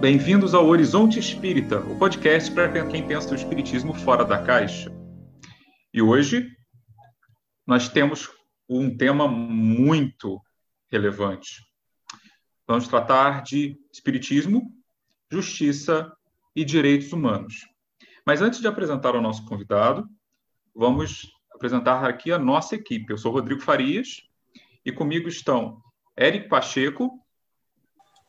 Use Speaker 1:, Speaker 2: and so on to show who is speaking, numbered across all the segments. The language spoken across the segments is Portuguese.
Speaker 1: Bem-vindos ao Horizonte Espírita, o podcast para quem pensa o espiritismo fora da caixa. E hoje nós temos um tema muito relevante. Vamos tratar de espiritismo, justiça e direitos humanos. Mas antes de apresentar o nosso convidado, vamos apresentar aqui a nossa equipe. Eu sou Rodrigo Farias e comigo estão Eric Pacheco,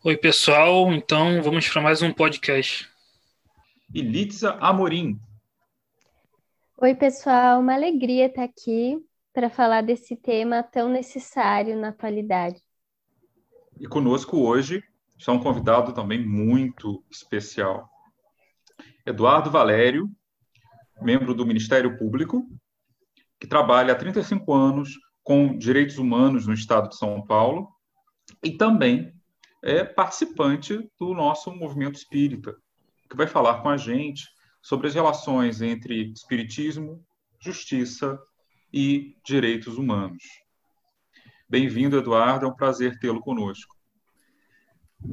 Speaker 2: Oi, pessoal. Então, vamos para mais um podcast.
Speaker 1: E Litza Amorim.
Speaker 3: Oi, pessoal. Uma alegria estar aqui para falar desse tema tão necessário na atualidade.
Speaker 1: E conosco hoje está um convidado também muito especial. Eduardo Valério, membro do Ministério Público, que trabalha há 35 anos com direitos humanos no estado de São Paulo e também é participante do nosso movimento espírita, que vai falar com a gente sobre as relações entre espiritismo, justiça e direitos humanos. Bem-vindo, Eduardo, é um prazer tê-lo conosco.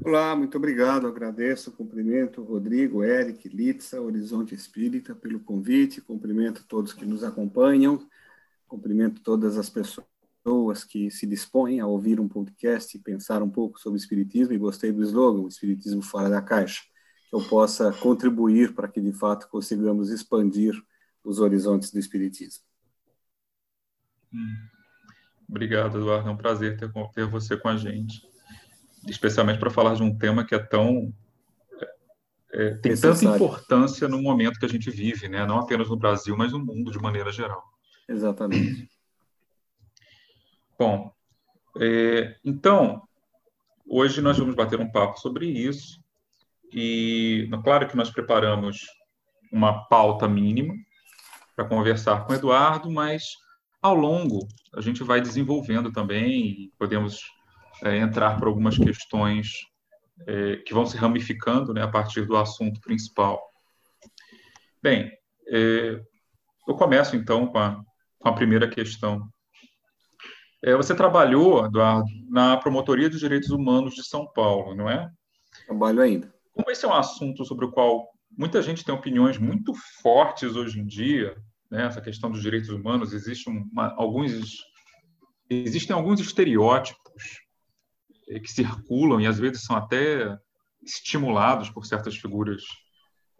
Speaker 4: Olá, muito obrigado, agradeço, cumprimento Rodrigo, Eric, Litsa, Horizonte Espírita pelo convite, cumprimento todos que nos acompanham, cumprimento todas as pessoas pessoas que se dispõem a ouvir um podcast e pensar um pouco sobre o Espiritismo, e gostei do slogan, Espiritismo fora da caixa, que eu possa contribuir para que, de fato, consigamos expandir os horizontes do Espiritismo.
Speaker 1: Hum. Obrigado, Eduardo. É um prazer ter, ter você com a gente, especialmente para falar de um tema que é tão é, tem tanta importância no momento que a gente vive, né? Não apenas no Brasil, mas no mundo de maneira geral.
Speaker 4: Exatamente.
Speaker 1: Bom, é, então, hoje nós vamos bater um papo sobre isso. E, claro que nós preparamos uma pauta mínima para conversar com o Eduardo, mas ao longo a gente vai desenvolvendo também e podemos é, entrar por algumas questões é, que vão se ramificando né, a partir do assunto principal. Bem, é, eu começo então com a, com a primeira questão é, você trabalhou, Eduardo, na Promotoria dos Direitos Humanos de São Paulo, não é?
Speaker 4: Trabalho ainda.
Speaker 1: Como esse é um assunto sobre o qual muita gente tem opiniões muito fortes hoje em dia, né? essa questão dos direitos humanos, existe uma, alguns, existem alguns estereótipos é, que circulam e às vezes são até estimulados por certas figuras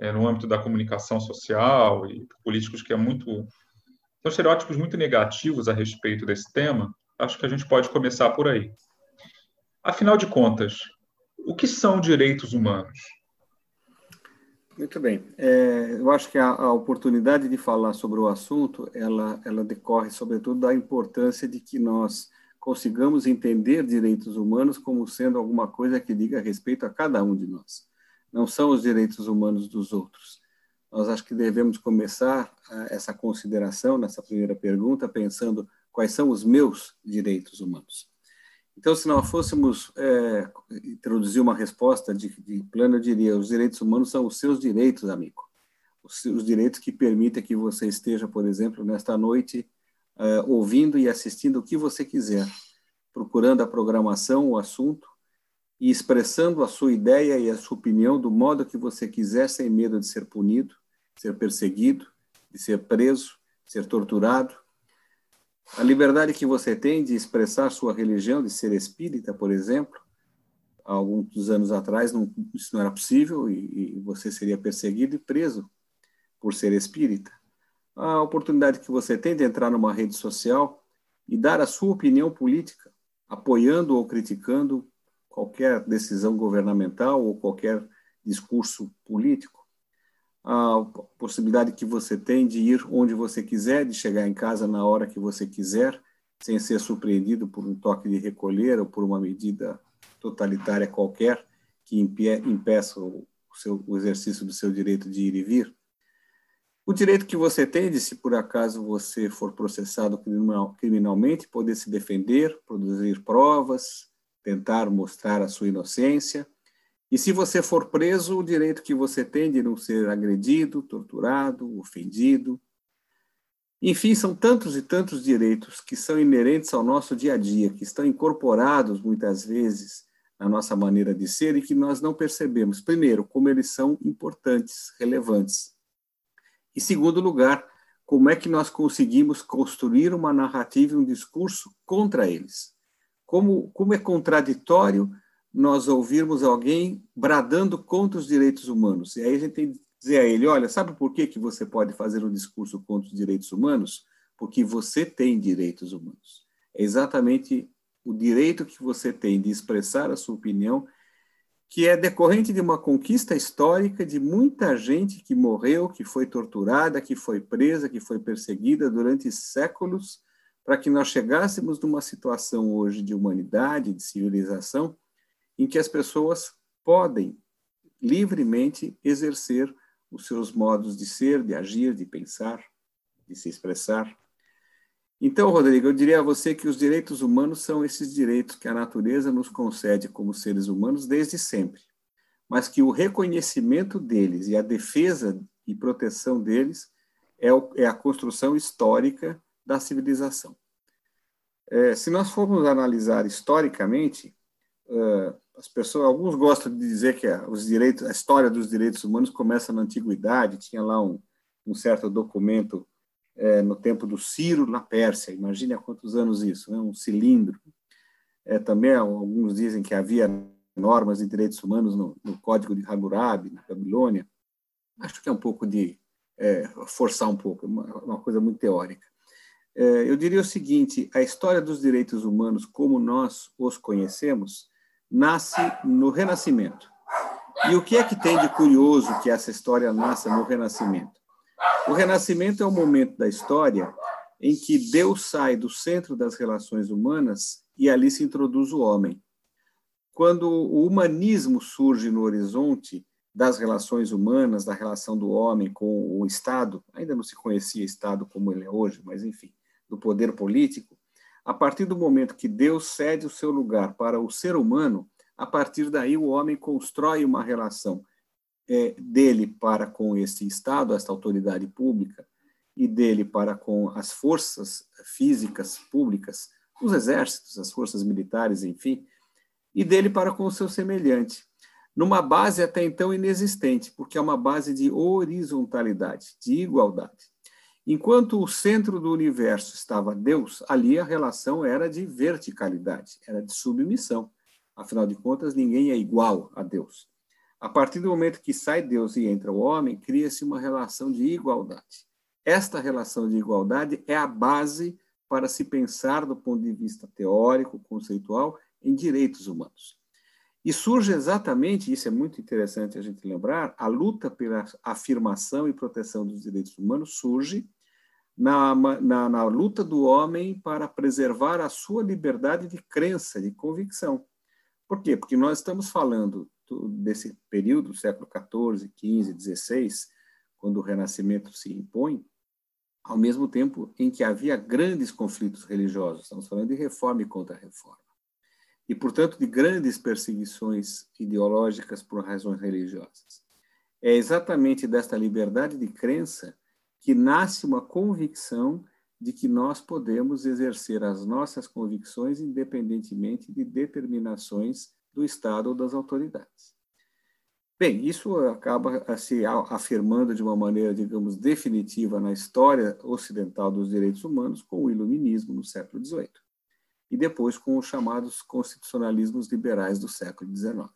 Speaker 1: é, no âmbito da comunicação social e políticos que é muito são estereótipos muito negativos a respeito desse tema acho que a gente pode começar por aí. Afinal de contas, o que são direitos humanos?
Speaker 4: Muito bem. É, eu acho que a, a, oportunidade de falar sobre o assunto, ela, ela decorre, sobretudo, da importância de que nós consigamos entender direitos humanos como sendo alguma coisa que diga respeito a cada um de nós. Não são os direitos humanos dos outros. Nós acho que devemos começar essa consideração nessa primeira pergunta pensando quais são os meus direitos humanos. Então, se nós fôssemos é, introduzir uma resposta de, de, plano, eu diria: os direitos humanos são os seus direitos, amigo. Os, os direitos que permitem que você esteja, por exemplo, nesta noite, é, ouvindo e assistindo o que você quiser, procurando a programação, o assunto e expressando a sua ideia e a sua opinião do modo que você quiser, sem medo de ser punido, ser perseguido, de ser preso, ser torturado a liberdade que você tem de expressar sua religião, de ser espírita, por exemplo, há alguns anos atrás não, isso não era possível e, e você seria perseguido e preso por ser espírita. A oportunidade que você tem de entrar numa rede social e dar a sua opinião política, apoiando ou criticando qualquer decisão governamental ou qualquer discurso político a possibilidade que você tem de ir onde você quiser, de chegar em casa na hora que você quiser, sem ser surpreendido por um toque de recolher ou por uma medida totalitária qualquer que impeça o, seu, o exercício do seu direito de ir e vir. O direito que você tem de, se por acaso você for processado criminal, criminalmente, poder se defender, produzir provas, tentar mostrar a sua inocência e se você for preso, o direito que você tem de não ser agredido, torturado, ofendido. Enfim, são tantos e tantos direitos que são inerentes ao nosso dia a dia, que estão incorporados muitas vezes na nossa maneira de ser e que nós não percebemos. Primeiro, como eles são importantes, relevantes. E segundo lugar, como é que nós conseguimos construir uma narrativa e um discurso contra eles. Como, como é contraditório nós ouvirmos alguém bradando contra os direitos humanos. E aí a gente tem que dizer a ele, olha, sabe por que, que você pode fazer um discurso contra os direitos humanos? Porque você tem direitos humanos. É exatamente o direito que você tem de expressar a sua opinião, que é decorrente de uma conquista histórica de muita gente que morreu, que foi torturada, que foi presa, que foi perseguida durante séculos, para que nós chegássemos numa situação hoje de humanidade, de civilização, em que as pessoas podem livremente exercer os seus modos de ser, de agir, de pensar, de se expressar. Então, Rodrigo, eu diria a você que os direitos humanos são esses direitos que a natureza nos concede como seres humanos desde sempre, mas que o reconhecimento deles e a defesa e proteção deles é, é a construção histórica da civilização. É, se nós formos analisar historicamente, as pessoas, alguns gostam de dizer que os direitos, a história dos direitos humanos começa na antiguidade. Tinha lá um, um certo documento é, no tempo do Ciro na Pérsia. Imagine há quantos anos isso, né? Um cilindro. É, também alguns dizem que havia normas de direitos humanos no, no Código de Hammurabi, na Babilônia. Acho que é um pouco de é, forçar um pouco, uma, uma coisa muito teórica. É, eu diria o seguinte: a história dos direitos humanos, como nós os conhecemos, nasce no Renascimento. E o que é que tem de curioso que essa história nasça no Renascimento? O Renascimento é o momento da história em que Deus sai do centro das relações humanas e ali se introduz o homem. Quando o humanismo surge no horizonte das relações humanas, da relação do homem com o Estado, ainda não se conhecia Estado como ele é hoje, mas enfim, do poder político, a partir do momento que Deus cede o seu lugar para o ser humano, a partir daí o homem constrói uma relação é, dele para com esse Estado, esta autoridade pública, e dele para com as forças físicas públicas, os exércitos, as forças militares, enfim, e dele para com o seu semelhante, numa base até então inexistente, porque é uma base de horizontalidade, de igualdade. Enquanto o centro do universo estava Deus, ali a relação era de verticalidade, era de submissão. Afinal de contas, ninguém é igual a Deus. A partir do momento que sai Deus e entra o homem, cria-se uma relação de igualdade. Esta relação de igualdade é a base para se pensar do ponto de vista teórico, conceitual, em direitos humanos. E surge exatamente, isso é muito interessante a gente lembrar, a luta pela afirmação e proteção dos direitos humanos surge na, na, na, luta do homem para preservar a sua liberdade de crença, de convicção. Por quê? Porque nós estamos falando do, desse período, século XIV, XV, XVI, quando o Renascimento se impõe, ao mesmo tempo em que havia grandes conflitos religiosos. Estamos falando de reforma e contra-reforma. E, portanto, de grandes perseguições ideológicas por razões religiosas. É exatamente desta liberdade de crença que nasce uma convicção de que nós podemos exercer as nossas convicções independentemente de determinações do Estado ou das autoridades. Bem, isso acaba se afirmando de uma maneira, digamos, definitiva na história ocidental dos direitos humanos com o iluminismo no século XVIII e depois com os chamados constitucionalismos liberais do século XIX.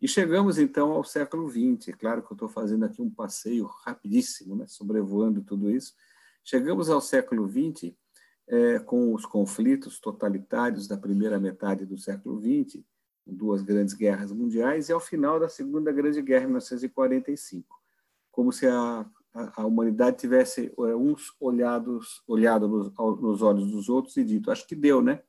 Speaker 4: E chegamos então ao século XX. É claro que eu estou fazendo aqui um passeio rapidíssimo, né, sobrevoando tudo isso. Chegamos ao século XX é, com os conflitos totalitários da primeira metade do século XX, duas grandes guerras mundiais, e ao final da Segunda Grande Guerra, em 1945, como se a, a, a humanidade tivesse é, uns olhados, olhado nos, nos olhos dos outros e dito: acho que deu, né?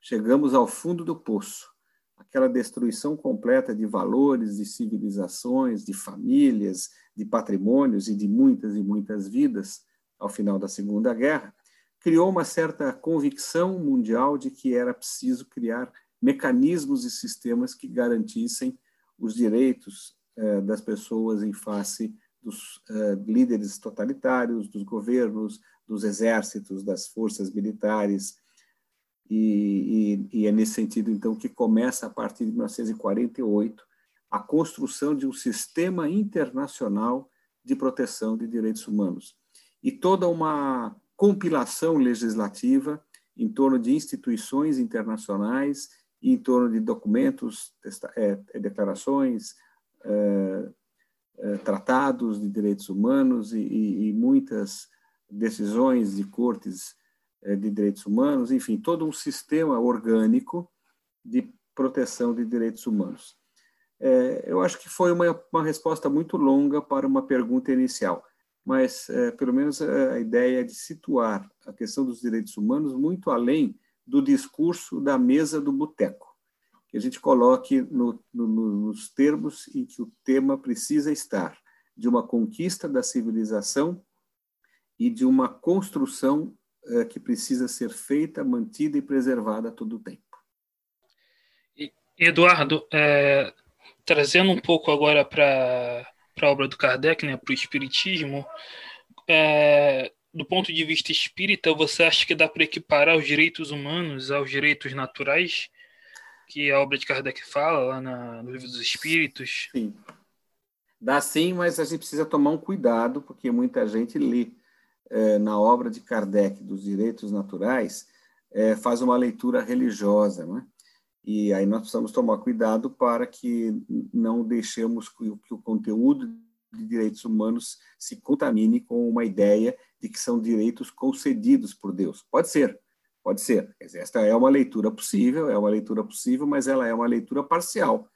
Speaker 4: Chegamos ao fundo do poço aquela destruição completa de valores, de civilizações, de famílias, de patrimônios e de muitas e muitas vidas ao final da Segunda Guerra, criou uma certa convicção mundial de que era preciso criar mecanismos e sistemas que garantissem os direitos eh, das pessoas em face dos eh, líderes totalitários, dos governos, dos exércitos, das forças militares, e, e, e é nesse sentido, então, que começa, a partir de 1948, a construção de um sistema internacional de proteção de direitos humanos. E toda uma compilação legislativa em torno de instituições internacionais, em torno de documentos, é, é, declarações, é, tratados de direitos humanos e, e, muitas decisões de cortes de direitos humanos, enfim, todo um sistema orgânico de proteção de direitos humanos. eu acho que foi uma, uma resposta muito longa para uma pergunta inicial mas é, pelo menos a ideia é de situar a questão dos direitos humanos muito além do discurso da mesa do boteco, que a gente coloque no, no, nos termos em que o tema precisa estar, de uma conquista da civilização e de uma construção é, que precisa ser feita, mantida e preservada a todo o tempo.
Speaker 2: Eduardo, é, trazendo um pouco agora para a obra do Kardec, né, para o Espiritismo, é, do ponto de vista espírita, você acha que dá para equiparar os direitos humanos aos direitos naturais que a obra de Kardec fala lá na, no livro dos Espíritos?
Speaker 4: Sim. Dá sim, mas a gente precisa tomar um cuidado, porque muita gente lê é, na obra de Kardec dos direitos naturais, é, faz uma leitura religiosa, né? E aí nós precisamos tomar cuidado para que não deixemos que que o conteúdo de direitos humanos se contamine com uma ideia de que são direitos concedidos por Deus. Pode ser, pode ser. Esta é uma leitura possível, é uma leitura possível, mas ela é uma leitura parcial,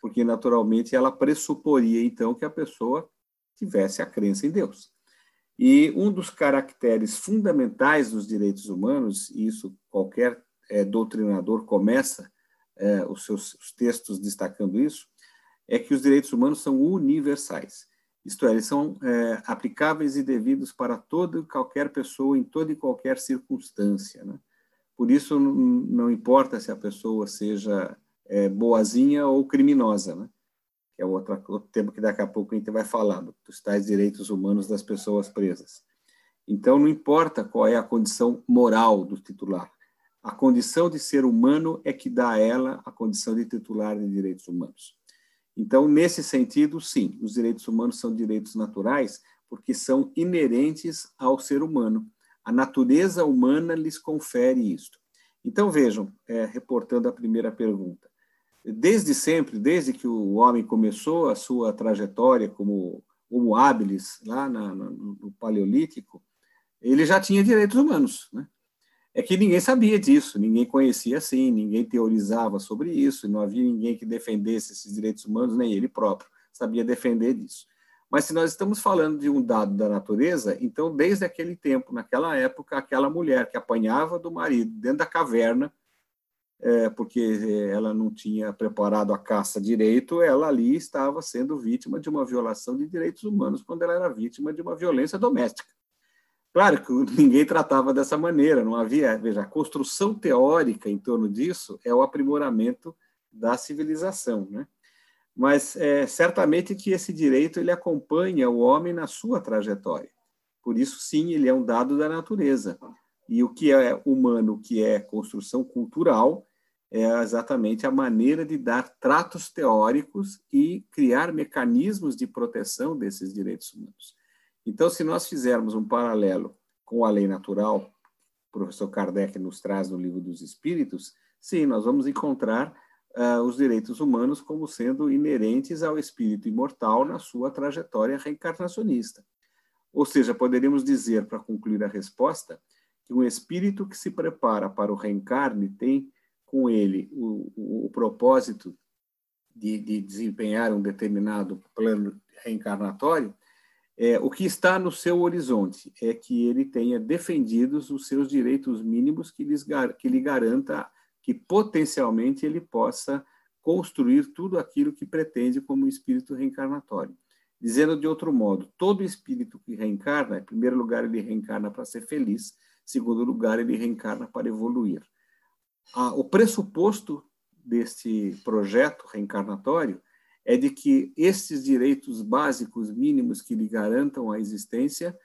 Speaker 4: porque naturalmente ela pressuporia então que a pessoa tivesse a crença em Deus. E um dos caracteres fundamentais dos direitos humanos, e isso qualquer é, doutrinador começa é, os seus os textos destacando isso, é que os direitos humanos são universais. Isto é, eles são é, aplicáveis e devidos para toda e qualquer pessoa, em toda e qualquer circunstância. Né? Por isso, não, importa se a pessoa seja é, boazinha ou criminosa, né? É outro, outro tema que daqui a pouco a gente vai falar, dos tais direitos humanos das pessoas presas. Então, não importa qual é a condição moral do titular, a condição de ser humano é que dá a ela a condição de titular de direitos humanos. Então, nesse sentido, sim, os direitos humanos são direitos naturais porque são inerentes ao ser humano. A natureza humana lhes confere isto. Então, vejam, é, reportando a primeira pergunta. Desde sempre, desde que o homem começou a sua trajetória como Homo habilis, lá na, no, Paleolítico, ele já tinha direitos humanos. Né? é que ninguém sabia disso, ninguém conhecia assim, ninguém teorizava sobre isso, não havia ninguém que defendesse esses direitos humanos, nem ele próprio sabia defender disso. Mas se nós estamos falando de um dado da natureza, então desde aquele tempo, naquela época, aquela mulher que apanhava do marido dentro da caverna, é, porque ela não tinha preparado a caça direito, ela ali estava sendo vítima de uma violação de direitos humanos quando ela era vítima de uma violência doméstica. Claro que ninguém tratava dessa maneira, não havia. Veja, a construção teórica em torno disso é o aprimoramento da civilização, né? Mas é, certamente que esse direito ele acompanha o homem na sua trajetória. Por isso, sim, ele é um dado da natureza. E o que é humano, o que é construção cultural, é exatamente a maneira de dar tratos teóricos e criar mecanismos de proteção desses direitos humanos. Então, se nós fizermos um paralelo com a lei natural, o professor Kardec nos traz no livro dos Espíritos, sim, nós vamos encontrar uh, os direitos humanos como sendo inerentes ao espírito imortal na sua trajetória reencarnacionista. Ou seja, poderíamos dizer, para concluir a resposta, que um espírito que se prepara para o reencarne tem com ele o, o, o propósito de, de desempenhar um determinado plano reencarnatório, é, o que está no seu horizonte é que ele tenha defendidos os seus direitos mínimos que, lhes, que lhe garanta que potencialmente ele possa construir tudo aquilo que pretende como espírito reencarnatório. Dizendo de outro modo, todo espírito que reencarna, em primeiro lugar, ele reencarna para ser feliz, em segundo lugar, ele reencarna para evoluir. Ah, o pressuposto deste projeto reencarnatório é de que esses direitos básicos mínimos que lhe garantam a existência,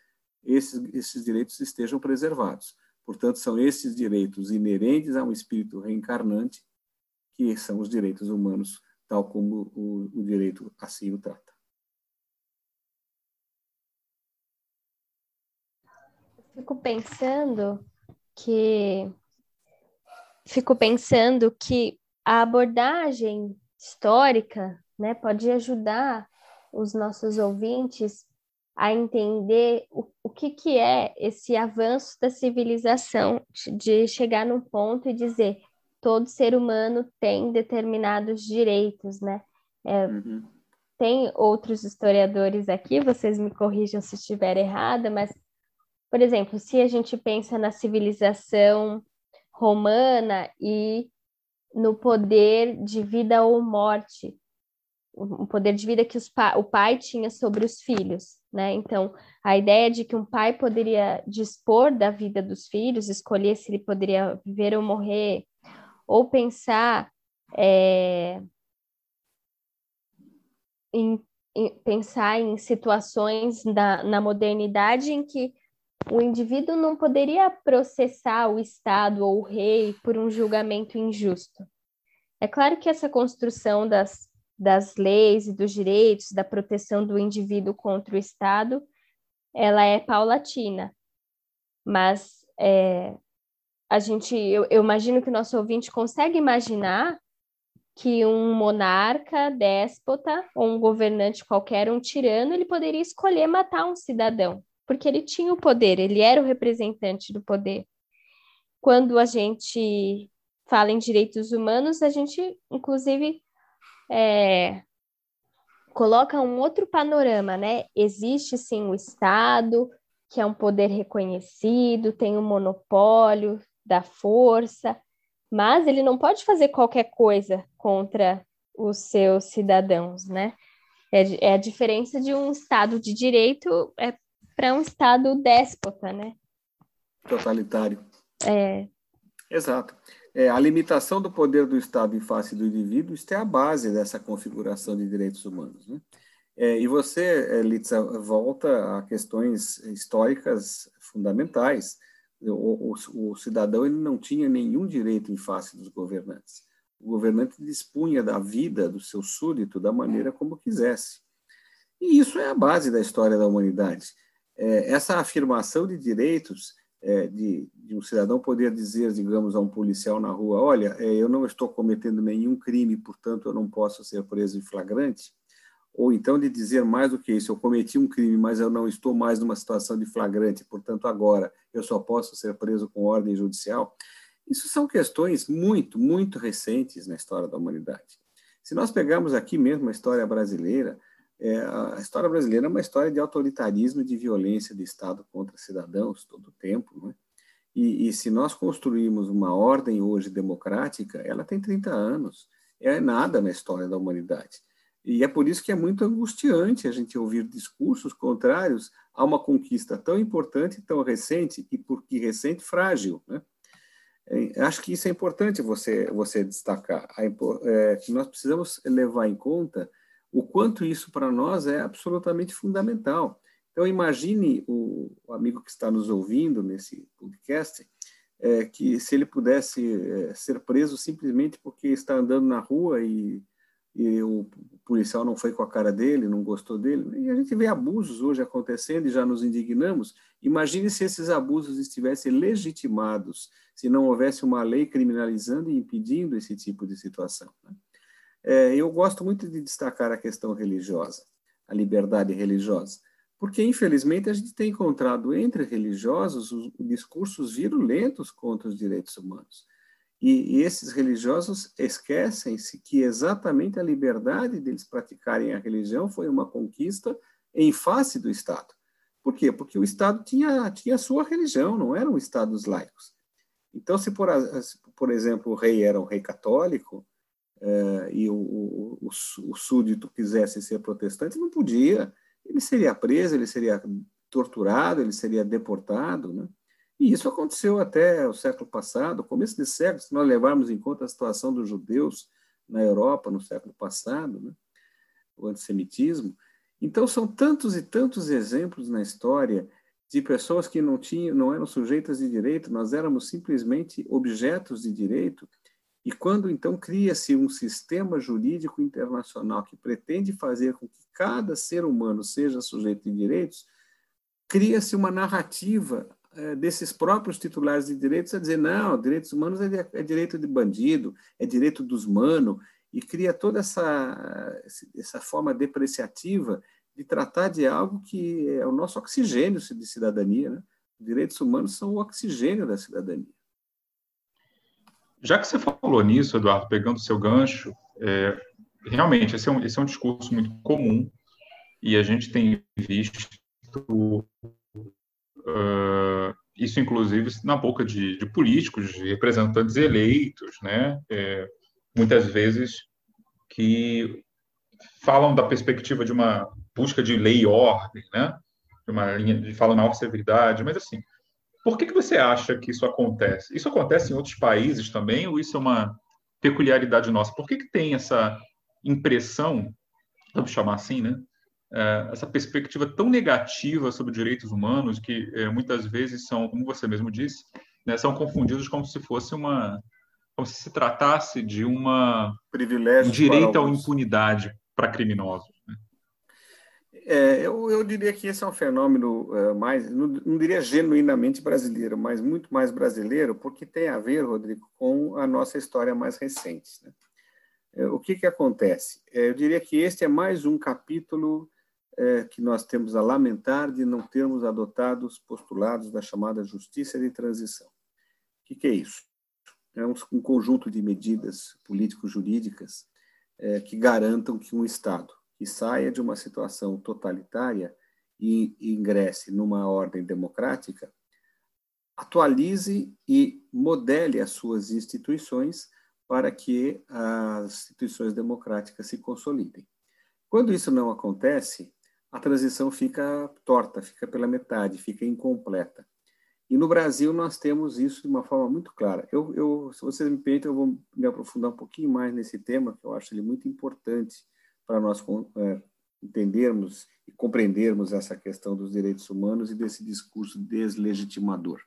Speaker 4: esses, esses direitos estejam preservados. Portanto, são esses direitos inerentes a um espírito reencarnante que são os direitos humanos, tal como o, o direito assim o trata.
Speaker 3: Fico pensando que fico pensando que a abordagem histórica, né, pode ajudar os nossos ouvintes a entender o, o que, que é esse avanço da civilização, de chegar num ponto e dizer todo ser humano tem determinados direitos, né? É, uhum. Tem outros historiadores aqui, vocês me corrijam se estiver errada, mas, por exemplo, se a gente pensa na civilização romana e no poder de vida ou morte, o poder de vida que pa o pai tinha sobre os filhos, né? Então, a ideia de que um pai poderia dispor da vida dos filhos, escolher se ele poderia viver ou morrer, ou pensar é, em, em, pensar em situações da, na modernidade em que o indivíduo não poderia processar o Estado ou o rei por um julgamento injusto. É claro que essa construção das das leis e dos direitos, da proteção do indivíduo contra o Estado, ela é paulatina. Mas é, a gente, eu, eu imagino que o nosso ouvinte consegue imaginar que um monarca, déspota ou um governante qualquer, um tirano, ele poderia escolher matar um cidadão, porque ele tinha o poder, ele era o representante do poder. Quando a gente fala em direitos humanos, a gente, inclusive, é, coloca um outro panorama, né? Existe sim o Estado, que é um poder reconhecido, tem o um monopólio da força, mas ele não pode fazer qualquer coisa contra os seus cidadãos, né? É, é a diferença de um Estado de direito é para um Estado déspota, né?
Speaker 4: Totalitário.
Speaker 3: É.
Speaker 4: Exato é, a limitação do poder do Estado em face do indivíduo, isso é a base dessa configuração de direitos humanos. Né? É, e você, é, Litza, volta a questões históricas fundamentais. O, o, o, cidadão ele não tinha nenhum direito em face dos governantes. O governante dispunha da vida do seu súdito da maneira como quisesse. E isso é a base da história da humanidade. É, essa afirmação de direitos é, de, de, um cidadão poder dizer, digamos, a um policial na rua: olha, é, eu não estou cometendo nenhum crime, portanto eu não posso ser preso em flagrante. Ou então de dizer mais do que isso: eu cometi um crime, mas eu não estou mais numa situação de flagrante, portanto agora eu só posso ser preso com ordem judicial. Isso são questões muito, muito recentes na história da humanidade. Se nós pegarmos aqui mesmo a história brasileira, é, a história brasileira é uma história de autoritarismo e de violência do Estado contra cidadãos todo o tempo. Né? E, e, se nós construímos uma ordem hoje democrática, ela tem 30 anos. É nada na história da humanidade. E é por isso que é muito angustiante a gente ouvir discursos contrários a uma conquista tão importante, tão recente, e por que recente, frágil. Né? É, acho que isso é importante você, você destacar. É, nós precisamos levar em conta o quanto isso para nós é absolutamente fundamental. Então, imagine o, amigo que está nos ouvindo nesse podcast, é, que se ele pudesse é, ser preso simplesmente porque está andando na rua e, e, o policial não foi com a cara dele, não gostou dele, e a gente vê abusos hoje acontecendo e já nos indignamos. Imagine se esses abusos estivessem legitimados, se não houvesse uma lei criminalizando e impedindo esse tipo de situação. Né? É, eu gosto muito de destacar a questão religiosa, a liberdade religiosa, porque, infelizmente, a gente tem encontrado entre religiosos os, discursos virulentos contra os direitos humanos. E, e esses religiosos esquecem-se que exatamente a liberdade deles praticarem a religião foi uma conquista em face do Estado. Por quê? Porque o Estado tinha, tinha a sua religião, não eram Estados laicos. Então, se por, por exemplo o rei era um rei católico, é, e o, o, o, o súdito quisesse ser protestante, não podia. Ele seria preso, ele seria torturado, ele seria deportado. Né? E isso aconteceu até o século passado, começo desse século, se nós levarmos em conta a situação dos judeus na Europa no século passado, né? o antissemitismo. Então, são tantos e tantos exemplos na história de pessoas que não tinham, não eram sujeitas de direito, nós éramos simplesmente objetos de direito. E quando então cria-se um sistema jurídico internacional que pretende fazer com que cada ser humano seja sujeito de direitos, cria-se uma narrativa é, desses próprios titulares de direitos a dizer não, direitos humanos é, é direito de bandido, é direito dos manos, e cria toda essa, essa forma depreciativa de tratar de algo que é o nosso oxigênio de cidadania. Né? Direitos humanos são o oxigênio da cidadania.
Speaker 1: Já que você falou nisso, Eduardo, pegando o seu gancho, é, realmente, esse é, um, esse é um discurso muito comum e a gente tem visto uh, isso, inclusive, na boca de, de, políticos, de representantes eleitos, né? É, muitas vezes que falam da perspectiva de uma busca de lei e ordem, né? De uma linha de fala maior severidade, mas assim, por que, que você acha que isso acontece? Isso acontece em outros países também, ou isso é uma peculiaridade nossa? Por que, que tem essa impressão, vamos chamar assim, né? É, essa perspectiva tão negativa sobre direitos humanos que é, muitas vezes são, como você mesmo disse, né, são confundidos como se fosse uma, como se se tratasse de uma
Speaker 4: privilégio
Speaker 1: um direito à impunidade para criminosos.
Speaker 4: É, eu, eu, diria que esse é um fenômeno é, mais, não, não, diria genuinamente brasileiro, mas muito mais brasileiro, porque tem a ver, Rodrigo, com a nossa história mais recente. Né? É, o que, que acontece? É, eu diria que este é mais um capítulo é, que nós temos a lamentar de não termos adotado os postulados da chamada justiça de transição. O que, que é isso? É um, um conjunto de medidas político-jurídicas é, que garantam que um Estado que saia de uma situação totalitária e ingresse numa ordem democrática, atualize e modele as suas instituições para que as instituições democráticas se consolidem. Quando isso não acontece, a transição fica torta, fica pela metade, fica incompleta. E no Brasil nós temos isso de uma forma muito clara. Eu, eu se vocês me permitem, eu vou me aprofundar um pouquinho mais nesse tema, que eu acho ele muito importante para nós é, entendermos e compreendermos essa questão dos direitos humanos e desse discurso deslegitimador.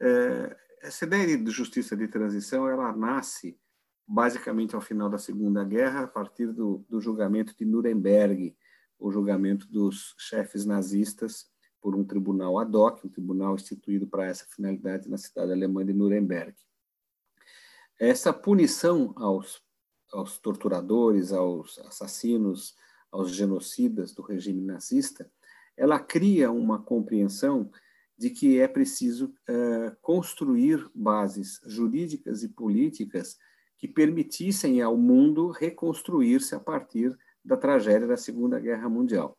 Speaker 4: É, essa ideia de justiça de transição ela nasce basicamente ao final da Segunda Guerra, a partir do, do julgamento de Nuremberg, o julgamento dos chefes nazistas por um tribunal ad hoc, um tribunal instituído para essa finalidade na cidade alemã de Nuremberg. Essa punição aos aos torturadores, aos assassinos, aos genocidas do regime nazista, ela cria uma compreensão de que é preciso uh, construir bases jurídicas e políticas que permitissem ao mundo reconstruir-se a partir da tragédia da Segunda Guerra Mundial.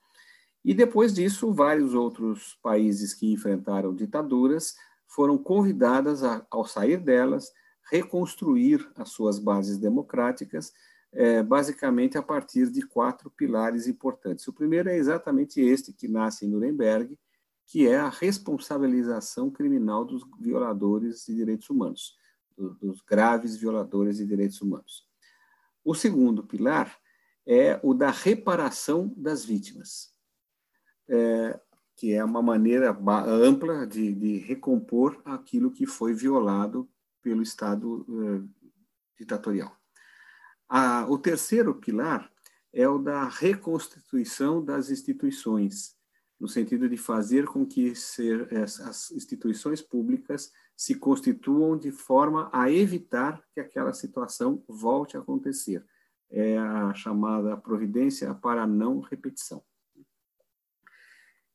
Speaker 4: E depois disso, vários outros países que enfrentaram ditaduras foram convidadas, a, ao sair delas, reconstruir as suas bases democráticas, é, basicamente a partir de quatro pilares importantes. O primeiro é exatamente este que nasce em Nuremberg, que é a responsabilização criminal dos violadores de direitos humanos, dos graves violadores de direitos humanos. O segundo pilar é o da reparação das vítimas, é, que é uma maneira ampla de, de recompor aquilo que foi violado pelo Estado uh, ditatorial. o terceiro pilar é o da reconstituição das instituições, no sentido de fazer com que ser, as instituições públicas se constituam de forma a evitar que aquela situação volte a acontecer. É a chamada providência para não repetição.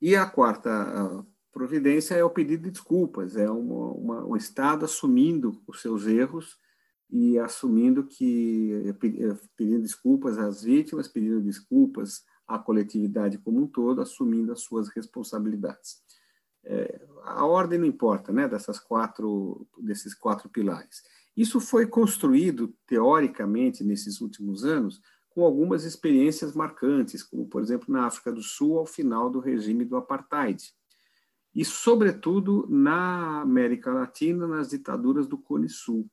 Speaker 4: E a quarta providência é o pedido de desculpas, é uma, uma, o Estado assumindo os seus erros e assumindo que, pedindo desculpas às vítimas, pedindo desculpas à coletividade como um todo, assumindo as suas responsabilidades. É, a ordem não importa, né, dessas quatro, desses quatro pilares. Isso foi construído, teoricamente, nesses últimos anos, com algumas experiências marcantes, como, por exemplo, na África do Sul, ao final do regime do Apartheid e, sobretudo, na América Latina, nas ditaduras do Cone Sul.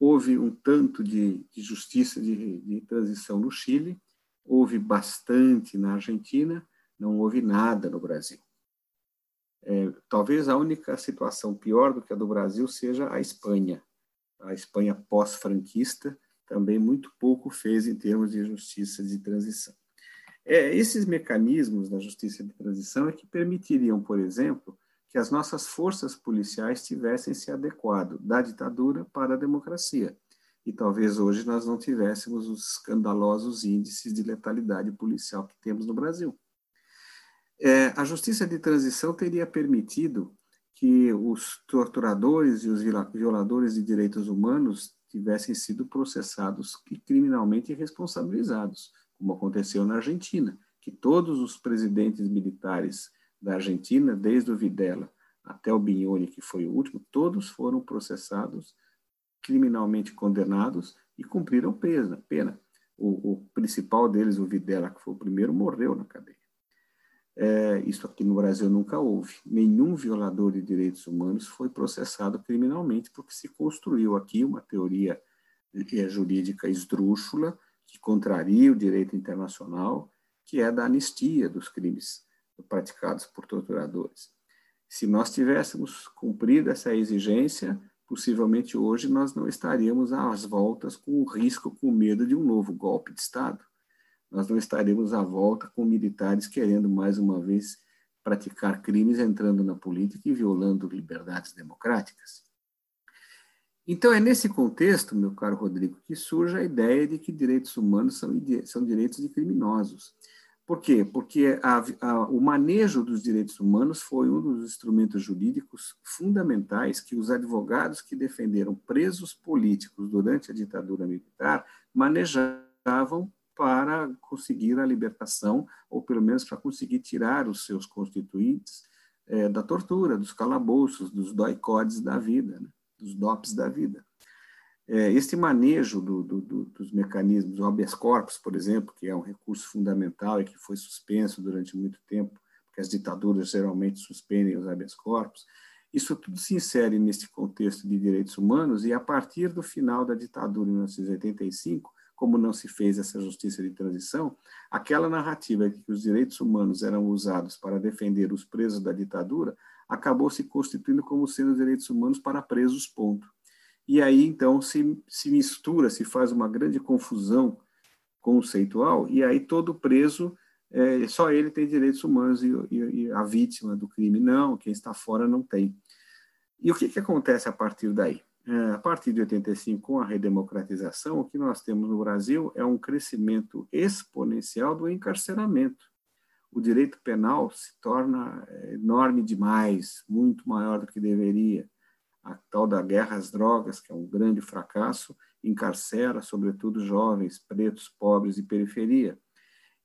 Speaker 4: Houve um tanto de, de justiça de, de transição no Chile, houve bastante na Argentina, não houve nada no Brasil. É, talvez a única situação pior do que a do Brasil seja a Espanha. A Espanha pós-franquista também muito pouco fez em termos de justiça de transição. É, esses mecanismos da justiça de transição é que permitiriam, por exemplo, que as nossas forças policiais tivessem se adequado da ditadura para a democracia. E talvez hoje nós não tivéssemos os escandalosos índices de letalidade policial que temos no Brasil. É, a justiça de transição teria permitido que os torturadores e os violadores de direitos humanos tivessem sido processados e criminalmente responsabilizados, como aconteceu na Argentina, que todos os presidentes militares da Argentina, desde o Videla até o Bignoni, que foi o último, todos foram processados, criminalmente condenados e cumpriram pena. pena. O, o principal deles, o Videla, que foi o primeiro, morreu na cadeia. É, isso aqui no Brasil nunca houve. Nenhum violador de direitos humanos foi processado criminalmente, porque se construiu aqui uma teoria é, jurídica esdrúxula, que contraria o direito internacional, que é da anistia dos crimes praticados por torturadores. Se nós tivéssemos cumprido essa exigência, possivelmente hoje nós não estaríamos às voltas com o risco, com o medo de um novo golpe de Estado nós não estaremos à volta com militares querendo, mais uma vez, praticar crimes entrando na política e violando liberdades democráticas. Então, é nesse contexto, meu caro Rodrigo, que surge a ideia de que direitos humanos são, são direitos de criminosos. Por quê? Porque a, a, o manejo dos direitos humanos foi um dos instrumentos jurídicos fundamentais que os advogados que defenderam presos políticos durante a ditadura militar manejavam para conseguir a libertação, ou pelo menos para conseguir tirar os seus constituintes é, da tortura, dos calabouços, dos doicodes da vida, né? Dos DOPs da vida. É, este manejo do, do, do, dos mecanismos, o habeas corpus, por exemplo, que é um recurso fundamental e que foi suspenso durante muito tempo, porque as ditaduras geralmente suspendem os habeas corpus, isso tudo se insere neste contexto de direitos humanos e a partir do final da ditadura em 1985, como não se fez essa justiça de transição, aquela narrativa que os direitos humanos eram usados para defender os presos da ditadura acabou se constituindo como sendo direitos humanos para presos, ponto. E aí, então, se, se mistura, se faz uma grande confusão conceitual, e aí todo preso, é, só ele tem direitos humanos e, e, e, a vítima do crime não, quem está fora não tem. E o que, que acontece a partir daí? É, a partir de 85, com a redemocratização, o que nós temos no Brasil é um crescimento exponencial do encarceramento. O direito penal se torna é, enorme demais, muito maior do que deveria. A tal da guerra às drogas, que é um grande fracasso, encarcera, sobretudo, jovens, pretos, pobres e periferia.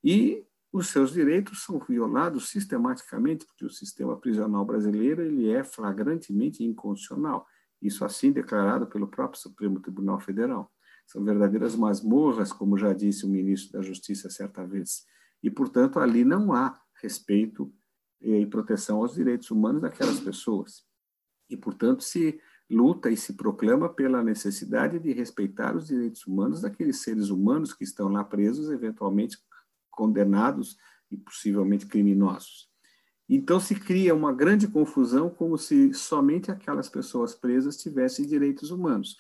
Speaker 4: E os seus direitos são violados sistematicamente, porque o sistema prisional brasileiro ele é flagrantemente inconstitucional isso assim declarado pelo próprio Supremo Tribunal Federal. São verdadeiras masmorras, como já disse o ministro da Justiça certa vez. E, portanto, ali não há respeito e proteção aos direitos humanos daquelas pessoas. E, portanto, se luta e se proclama pela necessidade de respeitar os direitos humanos daqueles seres humanos que estão lá presos, eventualmente condenados e possivelmente criminosos. Então se cria uma grande confusão, como se somente aquelas pessoas presas tivessem direitos humanos.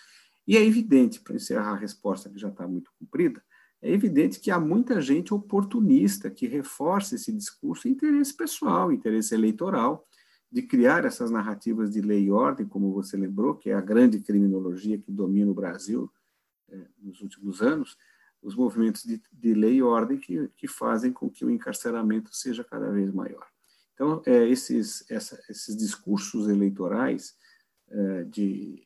Speaker 4: E é evidente, para encerrar a resposta que já está muito comprida, é evidente que há muita gente oportunista que reforça esse discurso interesse pessoal, interesse eleitoral, de criar essas narrativas de lei e ordem, como você lembrou, que é a grande criminologia que domina o Brasil é, nos últimos anos, os movimentos de, de lei e ordem que, que fazem com que o encarceramento seja cada vez maior. Então, é, esses, essa, esses discursos eleitorais é, de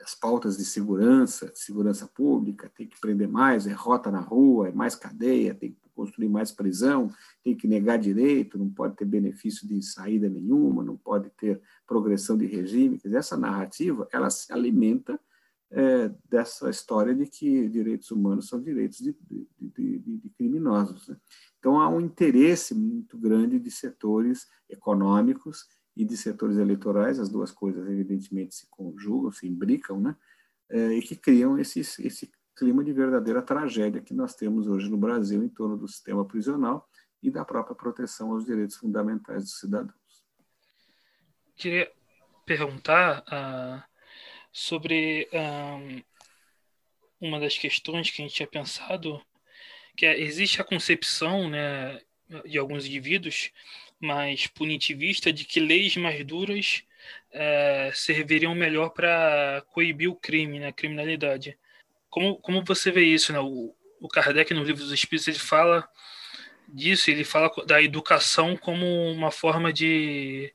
Speaker 4: as pautas de segurança, segurança pública, tem que prender mais, é rota na rua, é mais cadeia, tem que construir mais prisão, tem que negar direito, não pode ter benefício de saída nenhuma, não pode ter progressão de regime. Dizer, essa narrativa, ela se alimenta é, dessa história de que direitos humanos são direitos de, de, de, de criminosos. Né? Então, há um interesse muito grande de setores econômicos e de setores eleitorais, as duas coisas, evidentemente, se conjugam, se imbricam, né? É, e que criam esse, esse clima de verdadeira tragédia que nós temos hoje no Brasil em torno do sistema prisional e da própria proteção aos direitos fundamentais dos cidadãos.
Speaker 2: queria perguntar uh, sobre um, uma das questões que a gente tinha pensado, que é, existe a concepção né, de alguns indivíduos mais punitivista de que leis mais duras é, serviriam melhor para coibir o crime, né, a criminalidade. Como, como você vê isso? Né? O, o Kardec, no livro dos Espíritos, ele fala disso, ele fala da educação como uma forma de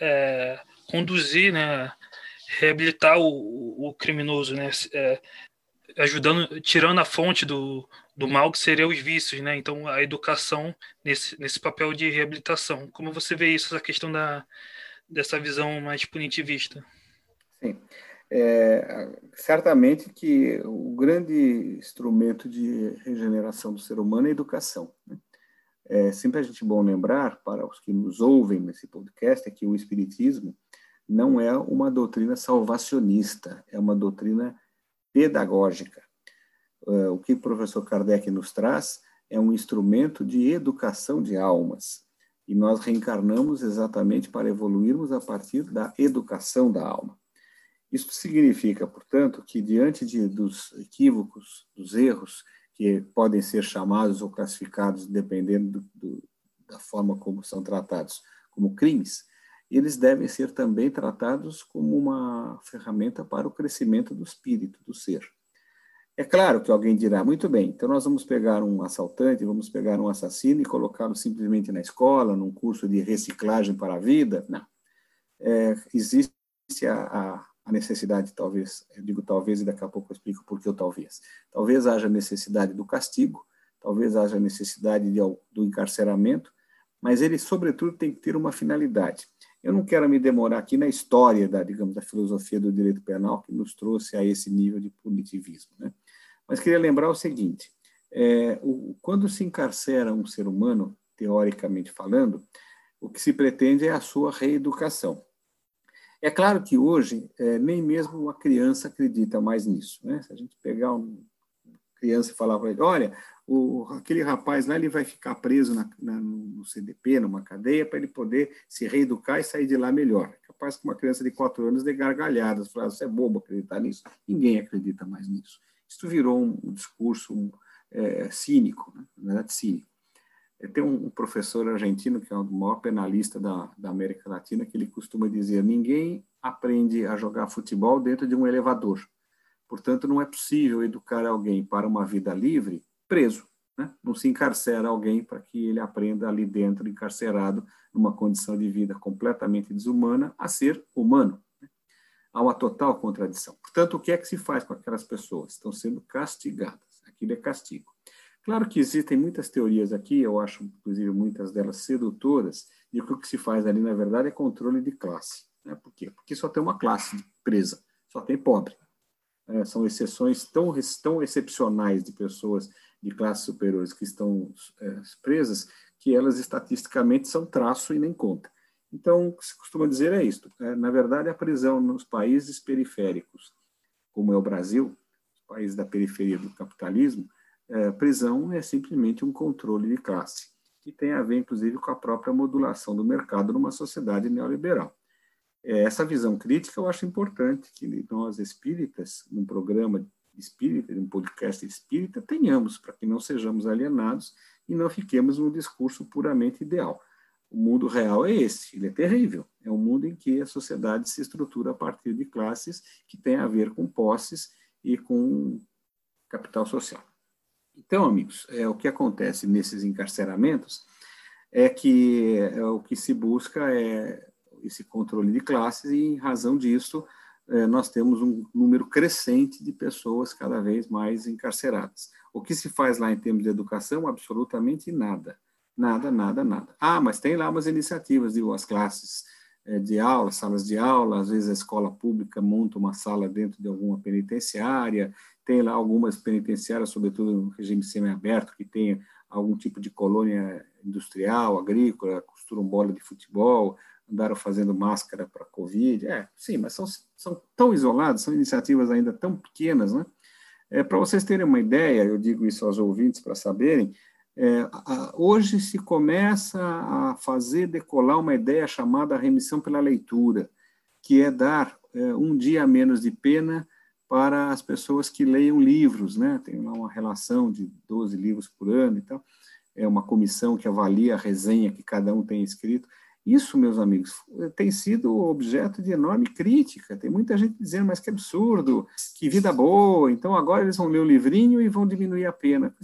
Speaker 2: é, conduzir, né, reabilitar o, o criminoso, né, é, ajudando, tirando a fonte do, do mal que seria os vícios, né? Então a educação nesse, nesse papel de reabilitação. Como você vê isso, essa questão da, dessa visão mais punitivista?
Speaker 4: Sim. É, certamente que o grande instrumento de regeneração do ser humano é a educação. Né? É sempre a gente bom lembrar, para os que nos ouvem nesse podcast, é que o Espiritismo não é uma doutrina salvacionista, é uma doutrina pedagógica. Uh, o que o professor Kardec nos traz é um instrumento de educação de almas. E nós reencarnamos exatamente para evoluirmos a partir da educação da alma. Isso significa, portanto, que diante de, dos equívocos, dos erros, que podem ser chamados ou classificados, dependendo do, do, da forma como são tratados, como crimes, eles devem ser também tratados como uma ferramenta para o crescimento do espírito, do ser. É claro que alguém dirá, muito bem, então nós vamos pegar um assaltante, vamos pegar um assassino e colocá-lo simplesmente na escola, num curso de reciclagem para a vida. Não. É, existe a, a, necessidade, talvez, eu digo talvez e daqui a pouco eu explico por que o talvez. Talvez haja necessidade do castigo, talvez haja necessidade de, do encarceramento, mas ele, sobretudo, tem que ter uma finalidade. Eu não quero me demorar aqui na história da, digamos, da filosofia do direito penal que nos trouxe a esse nível de punitivismo, né? Mas queria lembrar o seguinte: é, o, quando se encarcera um ser humano, teoricamente falando, o que se pretende é a sua reeducação. É claro que hoje é, nem mesmo uma criança acredita mais nisso. Né? Se a gente pegar uma criança e falar para ele, olha, o, aquele rapaz lá ele vai ficar preso na, na, no CDP, numa cadeia, para ele poder se reeducar e sair de lá melhor. É capaz que uma criança de quatro anos de gargalhadas, falar, você é bobo acreditar nisso. Ninguém acredita mais nisso. Isso virou um, discurso é, cínico, né? na verdade cínico. Tem um, um, professor argentino, que é o maior penalista da, da América Latina, que ele costuma dizer, ninguém aprende a jogar futebol dentro de um elevador. Portanto, não é possível educar alguém para uma vida livre preso. Né? Não se encarcera alguém para que ele aprenda ali dentro, encarcerado, numa condição de vida completamente desumana, a ser humano. Há uma total contradição. Portanto, o que é que se faz com aquelas pessoas? Estão sendo castigadas. Aquilo é castigo. Claro que existem muitas teorias aqui, eu acho, inclusive, muitas delas sedutoras, de que o que se faz ali, na verdade, é controle de classe. Né? Por quê? Porque só tem uma classe presa, só tem pobre. É, são exceções tão, tão excepcionais de pessoas de classes superiores que estão é, presas, que elas estatisticamente são traço e nem conta. Então, o que se costuma dizer é isto. É, na verdade, a prisão nos países periféricos, como é o Brasil, país da periferia do capitalismo, é, prisão é simplesmente um controle de classe, que tem a ver, inclusive, com a própria modulação do mercado numa sociedade neoliberal. É, essa visão crítica eu acho importante que nós espíritas, num programa espírita, de um podcast espírita, tenhamos, para que não sejamos alienados e não fiquemos num discurso puramente ideal. O mundo real é esse, ele é terrível. É um mundo em que a sociedade se estrutura a partir de classes que têm a ver com posses e com capital social. Então, amigos, é, o que acontece nesses encarceramentos é que é, o que se busca é esse controle de classes e, em razão disso, é, nós temos um número crescente de pessoas cada vez mais encarceradas. O que se faz lá em termos de educação? Absolutamente nada. Nada, nada, nada. Ah, mas tem lá umas iniciativas, digo, as classes é, de aula, salas de aula, às vezes a escola pública monta uma sala dentro de alguma penitenciária, tem lá algumas penitenciárias, sobretudo no regime semiaberto, que tem algum tipo de colônia industrial, agrícola, costuram bola de futebol, andaram fazendo máscara para Covid. É, sim, mas são, são tão isolados, são iniciativas ainda tão pequenas, né? É, para vocês terem uma ideia, eu digo isso aos ouvintes para saberem, É, a, hoje se começa a fazer decolar uma ideia chamada remissão pela leitura, que é dar é, um dia menos de pena para as pessoas que leiam livros, né? Tem lá uma relação de 12 livros por ano e tal. É uma comissão que avalia a resenha que cada um tem escrito. Isso, meus amigos, tem sido objeto de enorme crítica. Tem muita gente dizendo, mas que absurdo, que vida boa, então agora eles vão ler o livrinho e vão diminuir a pena.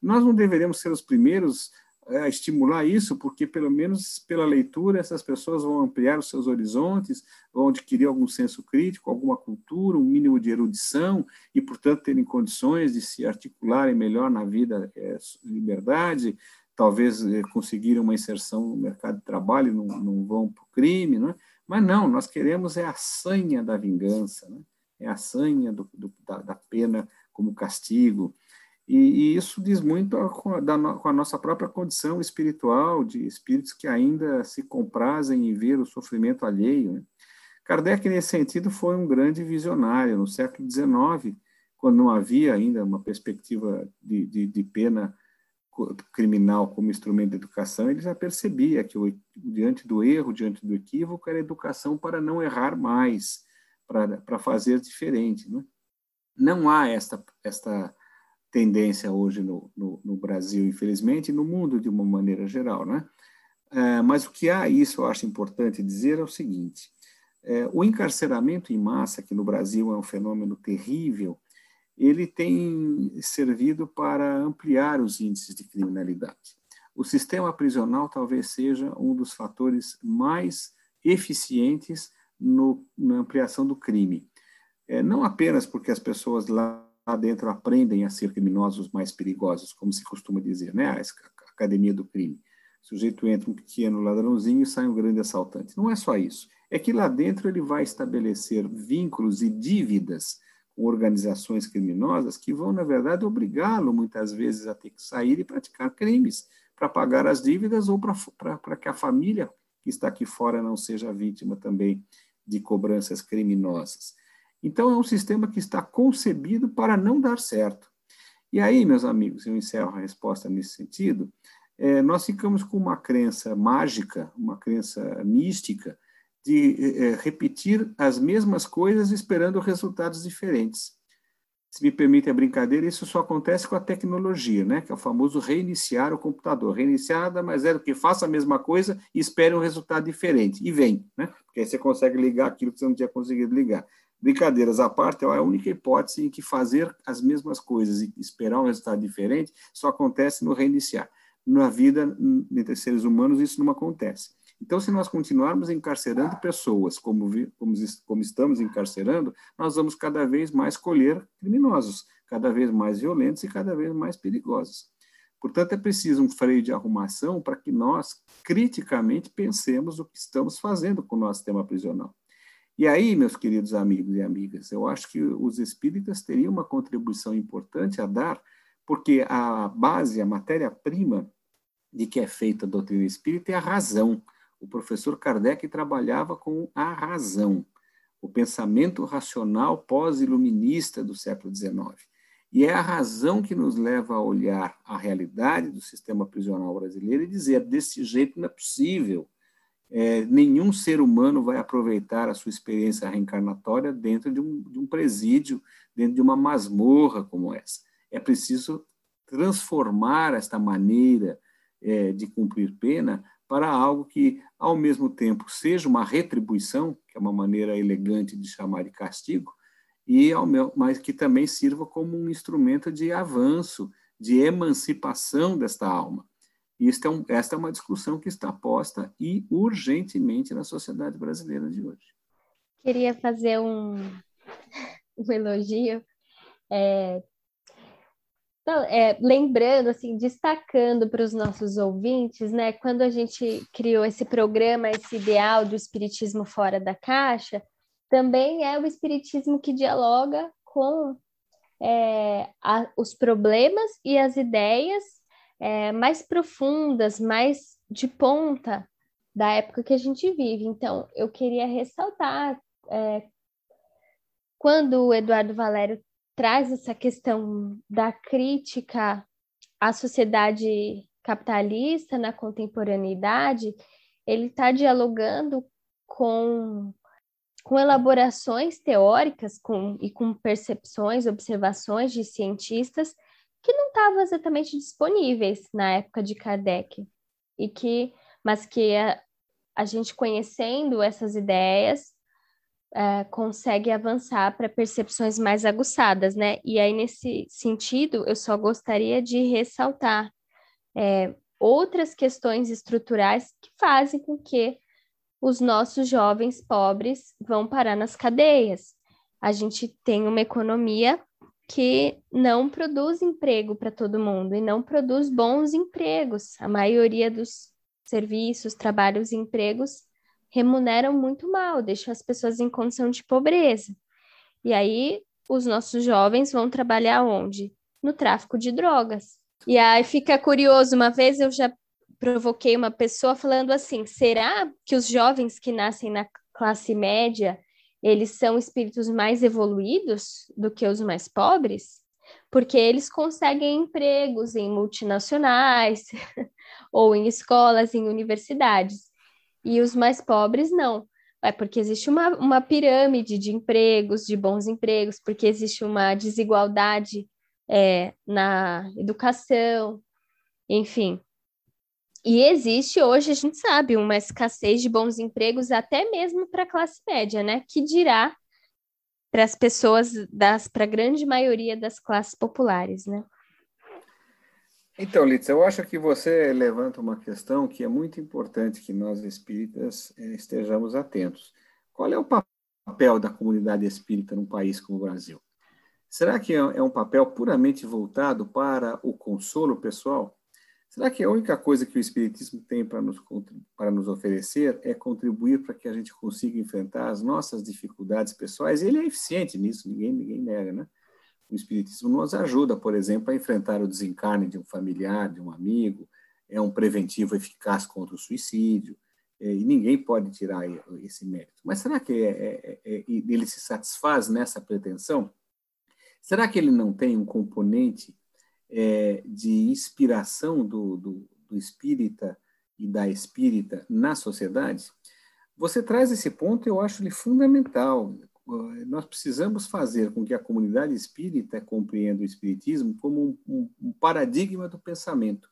Speaker 4: Nós não deveríamos ser os primeiros a estimular isso, porque pelo menos pela leitura essas pessoas vão ampliar os seus horizontes, vão adquirir algum senso crítico, alguma cultura, um mínimo de erudição e, portanto, terem condições de se articularem melhor na vida, é, liberdade, talvez é, conseguirem uma inserção no mercado de trabalho, não, não vão para o crime, não é? mas não, nós queremos é a sanha da vingança, né? é a sanha do, do, da, da pena como castigo, e, e isso diz muito a, da, com a nossa própria condição espiritual, de espíritos que ainda se comprazem em ver o sofrimento alheio. Né? Kardec, nesse sentido, foi um grande visionário. No século XIX, quando não havia ainda uma perspectiva de, de, de pena criminal como instrumento de educação, ele já percebia que o, diante do erro, diante do equívoco, era educação para não errar mais, para, para fazer diferente. Né? Não há esta, esta tendência hoje no, no, no, Brasil, infelizmente, e no mundo de uma maneira geral, né? É, mas o que há, isso eu acho importante dizer, é o seguinte: é, o encarceramento em massa, que no Brasil é um fenômeno terrível, ele tem servido para ampliar os índices de criminalidade. O sistema prisional talvez seja um dos fatores mais eficientes no, na ampliação do crime. É, não apenas porque as pessoas lá dentro aprendem a ser criminosos mais perigosos, como se costuma dizer, né? A academia do crime. O sujeito entra um pequeno ladrãozinho e sai um grande assaltante. Não é só isso. É que lá dentro ele vai estabelecer vínculos e dívidas organizações criminosas que vão, na verdade, obrigá-lo muitas vezes a ter que sair e praticar crimes para pagar as dívidas ou para que a família que está aqui fora não seja vítima também de cobranças criminosas. Então, é um sistema que está concebido para não dar certo. E aí, meus amigos, eu encerro a resposta nesse sentido, é, nós ficamos com uma crença mágica, uma crença mística, de é, repetir as mesmas coisas esperando resultados diferentes. Se me permite a brincadeira, isso só acontece com a tecnologia, né? que é o famoso reiniciar o computador. Reiniciar nada mais é do que faça a mesma coisa e espere um resultado diferente. E vem, né? porque aí você consegue ligar aquilo que você não tinha conseguido ligar. Brincadeiras à parte, é a única hipótese em que fazer as mesmas coisas e esperar um resultado diferente só acontece no reiniciar. Na vida entre seres humanos, isso não acontece. Então, se nós continuarmos encarcerando pessoas como, como, como estamos encarcerando, nós vamos cada vez mais colher criminosos, cada vez mais violentos e cada vez mais perigosos. Portanto, é preciso um freio de arrumação para que nós criticamente pensemos o que estamos fazendo com o nosso sistema prisional. E aí, meus queridos amigos e amigas, eu acho que os espíritas teriam uma contribuição importante a dar, porque a base, a matéria-prima de que é feita a doutrina espírita é a razão. O professor Kardec trabalhava com a razão, o pensamento racional pós-iluminista do século XIX. E é a razão que nos leva a olhar a realidade do sistema prisional brasileiro e dizer: desse jeito não é possível é, nenhum ser humano vai aproveitar a sua experiência reencarnatória dentro de um, de um presídio, dentro de uma masmorra como essa. É preciso transformar esta maneira é, de cumprir pena para algo que, ao mesmo tempo, seja uma retribuição, que é uma maneira elegante de chamar de castigo, e ao meu, mas que também sirva como um instrumento de avanço, de emancipação desta alma. E é um, esta é uma discussão que está posta e urgentemente na sociedade brasileira de hoje.
Speaker 3: Queria fazer um, um elogio. É, então, é, lembrando, assim, destacando para os nossos ouvintes, né, quando a gente criou esse programa, esse ideal do espiritismo fora da caixa, também é o espiritismo que dialoga com é, a, os problemas e as ideias é, mais profundas, mais de ponta da época que a gente vive. Então, eu queria ressaltar é, quando o Eduardo Valério traz essa questão da crítica a sociedade capitalista na contemporaneidade, ele está dialogando com, com elaborações teóricas com, e com percepções, observações de cientistas que não estavam exatamente disponíveis na época de Kardec, e que, mas que a, a gente conhecendo essas ideias é, consegue avançar para percepções mais aguçadas, né? E aí, nesse sentido, eu só gostaria de ressaltar é, outras questões estruturais que fazem com que os nossos jovens pobres vão parar nas cadeias. A gente tem uma economia que não produz emprego para todo mundo e não produz bons empregos. A maioria dos serviços, trabalhos e empregos remuneram muito mal, deixam as pessoas em condição de pobreza. E aí os nossos jovens vão trabalhar onde? No tráfico de drogas. E aí fica curioso, uma vez eu já provoquei uma pessoa falando assim: será que os jovens que nascem na classe média, eles são espíritos mais evoluídos do que os mais pobres? Porque eles conseguem empregos em multinacionais ou em escolas, em universidades e os mais pobres não. É porque existe uma, uma pirâmide de empregos, de bons empregos, porque existe uma desigualdade é, na educação, enfim. E existe hoje, a gente sabe, uma escassez de bons empregos até mesmo para a classe média, né? Que dirá para as pessoas das para a grande maioria das classes populares, né?
Speaker 4: Então, Litz, eu acho que você levanta uma questão que é muito importante que nós espíritas eh, estejamos atentos. Qual é o papel da comunidade espírita num país como o Brasil? Será que é, é um papel puramente voltado para o consolo pessoal? Será que a única coisa que o Espiritismo tem para nos, para nos oferecer é contribuir para que a gente consiga enfrentar as nossas dificuldades pessoais? Ele é eficiente nisso, ninguém, ninguém nega, né? O Espiritismo nos ajuda, por exemplo, a enfrentar o desencarne de um familiar, de um amigo, é um preventivo eficaz contra o suicídio, é, e ninguém pode tirar esse mérito. Mas será que é, é, é, é ele se satisfaz nessa pretensão? Será que ele não tem um componente é, de inspiração do, do, do espírita e da espírita na sociedade? Você traz esse ponto, eu acho ele fundamental nós precisamos fazer com que a comunidade espírita compreenda o espiritismo como um, um, paradigma do pensamento,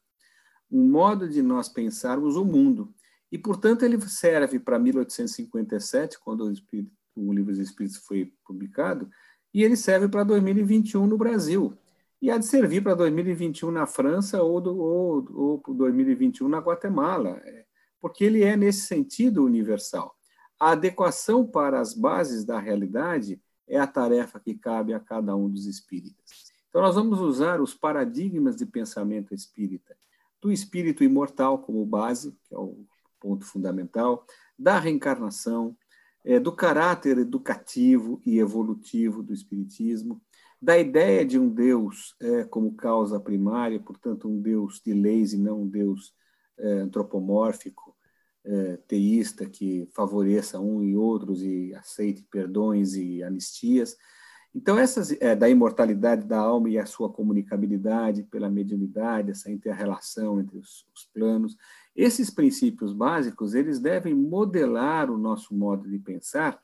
Speaker 4: um modo de nós pensarmos o mundo. E, portanto, ele serve para 1857, quando o, Espírito, o Livro dos Espíritos foi publicado, e ele serve para 2021 no Brasil. E há de servir para 2021 na França ou, do, ou, ou 2021 na Guatemala, é, porque ele é, nesse sentido, universal. A adequação para as bases da realidade é a tarefa que cabe a cada um dos espíritas. Então, nós vamos usar os paradigmas de pensamento espírita, do espírito imortal como base, que é o ponto fundamental, da reencarnação, é, do caráter educativo e evolutivo do espiritismo, da ideia de um Deus é, como causa primária, portanto, um Deus de leis e não um Deus é, antropomórfico, é, teísta que favoreça um e outros e aceite perdões e anistias. Então, essas é, da imortalidade da alma e a sua comunicabilidade pela mediunidade, essa inter-relação entre os, os planos, esses princípios básicos, eles devem modelar o nosso modo de pensar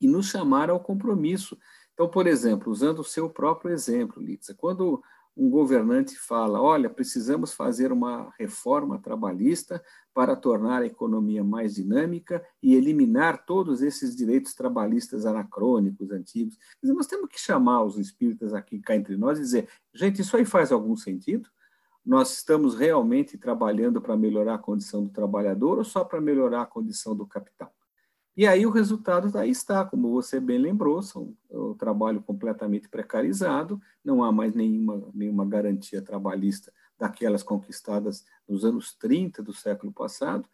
Speaker 4: e nos chamar ao compromisso. Então, por exemplo, usando o seu próprio exemplo, Litza, quando um governante fala: olha, precisamos fazer uma reforma trabalhista para tornar a economia mais dinâmica e eliminar todos esses direitos trabalhistas anacrônicos, antigos. Dizer, nós temos que chamar os espíritas aqui cá entre nós e dizer: gente, isso aí faz algum sentido? Nós estamos realmente trabalhando para melhorar a condição do trabalhador ou só para melhorar a condição do capital? E aí o resultado aí está, como você bem lembrou, são o trabalho completamente precarizado, não há mais nenhuma, nenhuma garantia trabalhista daquelas conquistadas nos anos 30 do século passado,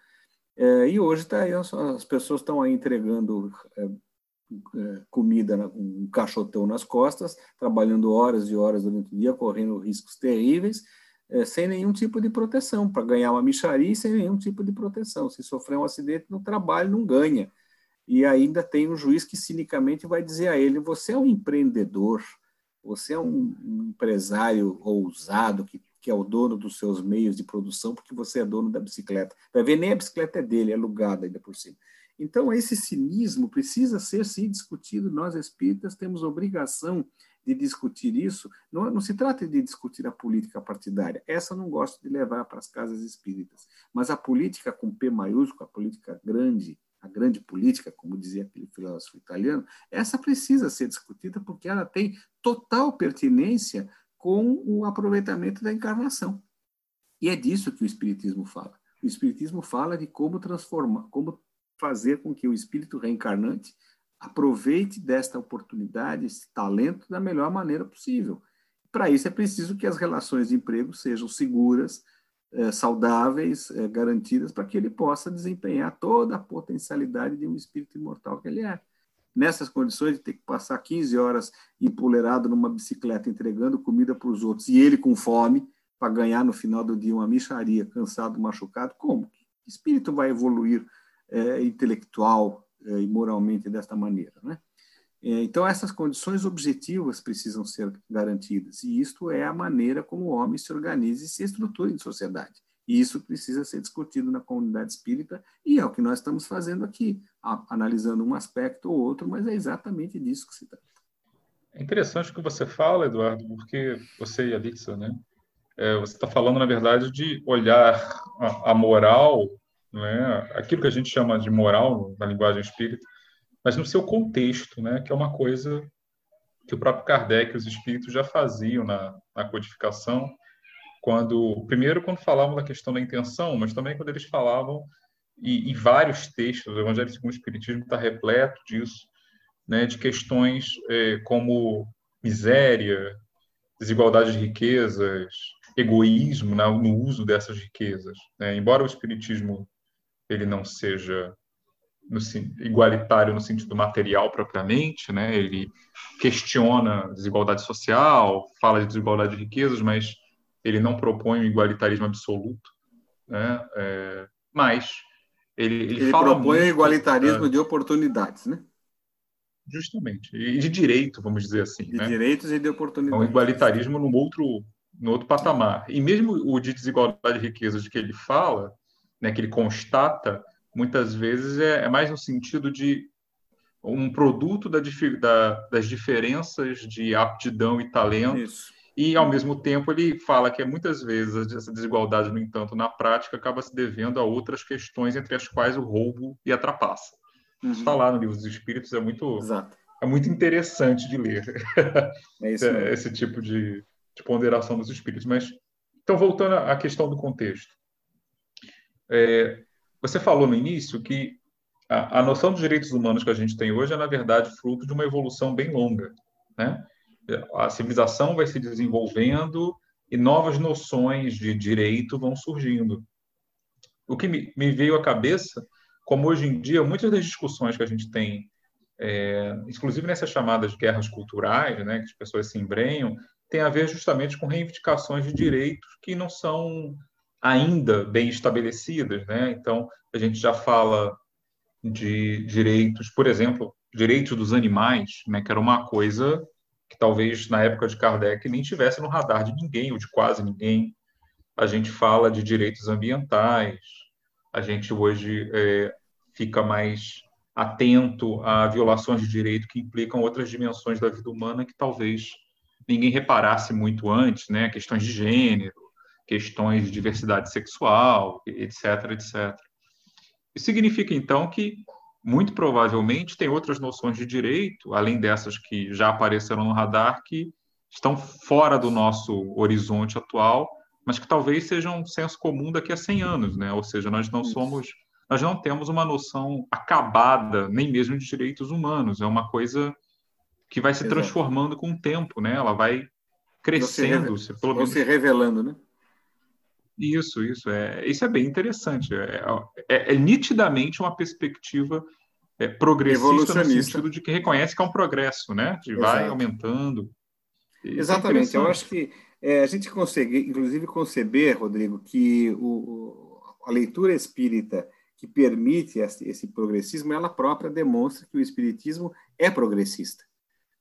Speaker 4: é, e hoje tá aí, as, as pessoas estão aí entregando é, é, comida, um caixotão nas costas, trabalhando horas e horas durante o dia, correndo riscos terríveis, é, sem nenhum tipo de proteção, para ganhar uma micharia sem nenhum tipo de proteção. Se sofrer um acidente no trabalho, não ganha e ainda tem um juiz que cinicamente vai dizer a ele: você é um empreendedor, você é um, empresário ousado que que é o dono dos seus meios de produção, porque você é dono da bicicleta. Vai ver, nem a bicicleta é dele, é alugada ainda por cima. Então, esse cinismo precisa ser, sim, discutido. Nós, espíritas, temos obrigação de discutir isso. Não, não se trata de discutir a política partidária. Essa eu não gosto de levar para as casas espíritas. Mas a política com P maiúsculo, a política grande, a grande política, como dizia aquele filósofo italiano, essa precisa ser discutida porque ela tem total pertinência com o aproveitamento da encarnação. E é disso que o Espiritismo fala. O Espiritismo fala de como transformar, como fazer com que o espírito reencarnante aproveite desta oportunidade, esse talento, da melhor maneira possível. Para isso é preciso que as relações de emprego sejam seguras, é, saudáveis, é, garantidas, para que ele possa desempenhar toda a potencialidade de um espírito imortal que ele é. Nessas condições de ter que passar 15 horas empoleirado numa bicicleta entregando comida para os outros e ele com fome, para ganhar no final do dia uma micharia, cansado, machucado, como? Que espírito vai evoluir é, intelectual é, e moralmente desta maneira, né? É, então, essas condições objetivas precisam ser garantidas, e isto é a maneira como o homem se organiza e se estrutura em sociedade. E isso precisa ser discutido na comunidade espírita, e é o que nós estamos fazendo aqui, analisando um aspecto ou outro, mas é exatamente disso que se trata.
Speaker 1: É interessante o que você fala, Eduardo, porque você e a Lixa, né? É, você está falando, na verdade, de olhar a, a moral, né? aquilo que a gente chama de moral na linguagem espírita, mas no seu contexto, né, que é uma coisa que o próprio Kardec e os espíritos já faziam na, na codificação, quando primeiro quando falavam da questão da intenção, mas também quando eles falavam e, em vários textos, o Evangelho segundo o Espiritismo está repleto disso, né, de questões é, como miséria, desigualdade de riquezas, egoísmo né, no uso dessas riquezas. Né? Embora o Espiritismo ele não seja no, igualitário no sentido material propriamente, né? Ele questiona desigualdade social, fala de desigualdade de riquezas, mas ele não propõe um igualitarismo absoluto, né? É, mas ele, ele,
Speaker 4: ele propõe
Speaker 1: muito,
Speaker 4: igualitarismo é, de oportunidades, né?
Speaker 1: Justamente e de direito, vamos dizer assim,
Speaker 4: de
Speaker 1: né?
Speaker 4: direitos e de oportunidades.
Speaker 1: É um igualitarismo no outro no outro patamar. E mesmo o de desigualdade de riquezas que ele fala, né, que ele constata, muitas vezes é, é mais no sentido de um produto da, da, das diferenças de aptidão e talento. Isso. E, ao mesmo tempo, ele fala que muitas vezes essa desigualdade, no entanto, na prática, acaba se devendo a outras questões, entre as quais o roubo e a trapaça. Uhum. Isso está lá no Livro dos Espíritos, é muito, é muito interessante de ler é esse tipo de, de, ponderação dos espíritos. Mas, então, voltando à questão do contexto. É, você falou no início que a, a, noção dos direitos humanos que a gente tem hoje é, na verdade, fruto de uma evolução bem longa. Né? A civilização vai se desenvolvendo e novas noções de direito vão surgindo. O que me, me veio à cabeça, como hoje em dia, muitas das discussões que a gente tem, é, inclusive nessas chamadas guerras culturais, né, que as pessoas se embrenham, tem a ver justamente com reivindicações de direitos que não são ainda bem estabelecidas, né? Então, a gente já fala de direitos, por exemplo, direitos dos animais, né, que era uma coisa que talvez na época de Kardec nem tivesse no radar de ninguém, ou de quase ninguém. A gente fala de direitos ambientais, a gente hoje é, fica mais atento a violações de direito que implicam outras dimensões da vida humana que talvez ninguém reparasse muito antes, né? Questões de gênero, questões de diversidade sexual, etc, etc. Isso significa, então, que, muito provavelmente, tem outras noções de direito, além dessas que já apareceram no radar, que estão fora do nosso horizonte atual, mas que talvez sejam um senso comum daqui a 100 anos, né? Ou seja, nós não somos, nós não temos uma noção acabada, nem mesmo de direitos humanos. É uma coisa que vai se Exato. transformando com o tempo, né? Ela vai crescendo,
Speaker 4: se, pelo menos... se revelando, né?
Speaker 1: Isso, isso é, isso é bem interessante. É, é, é nitidamente uma perspectiva é, progressista no sentido de que reconhece que é um progresso, né? De vai aumentando.
Speaker 4: Isso é Exatamente. Eu acho que é, a gente consegue, inclusive, conceber, Rodrigo, que o, a leitura espírita que permite esse, esse progressismo, ela própria demonstra que o espiritismo é progressista.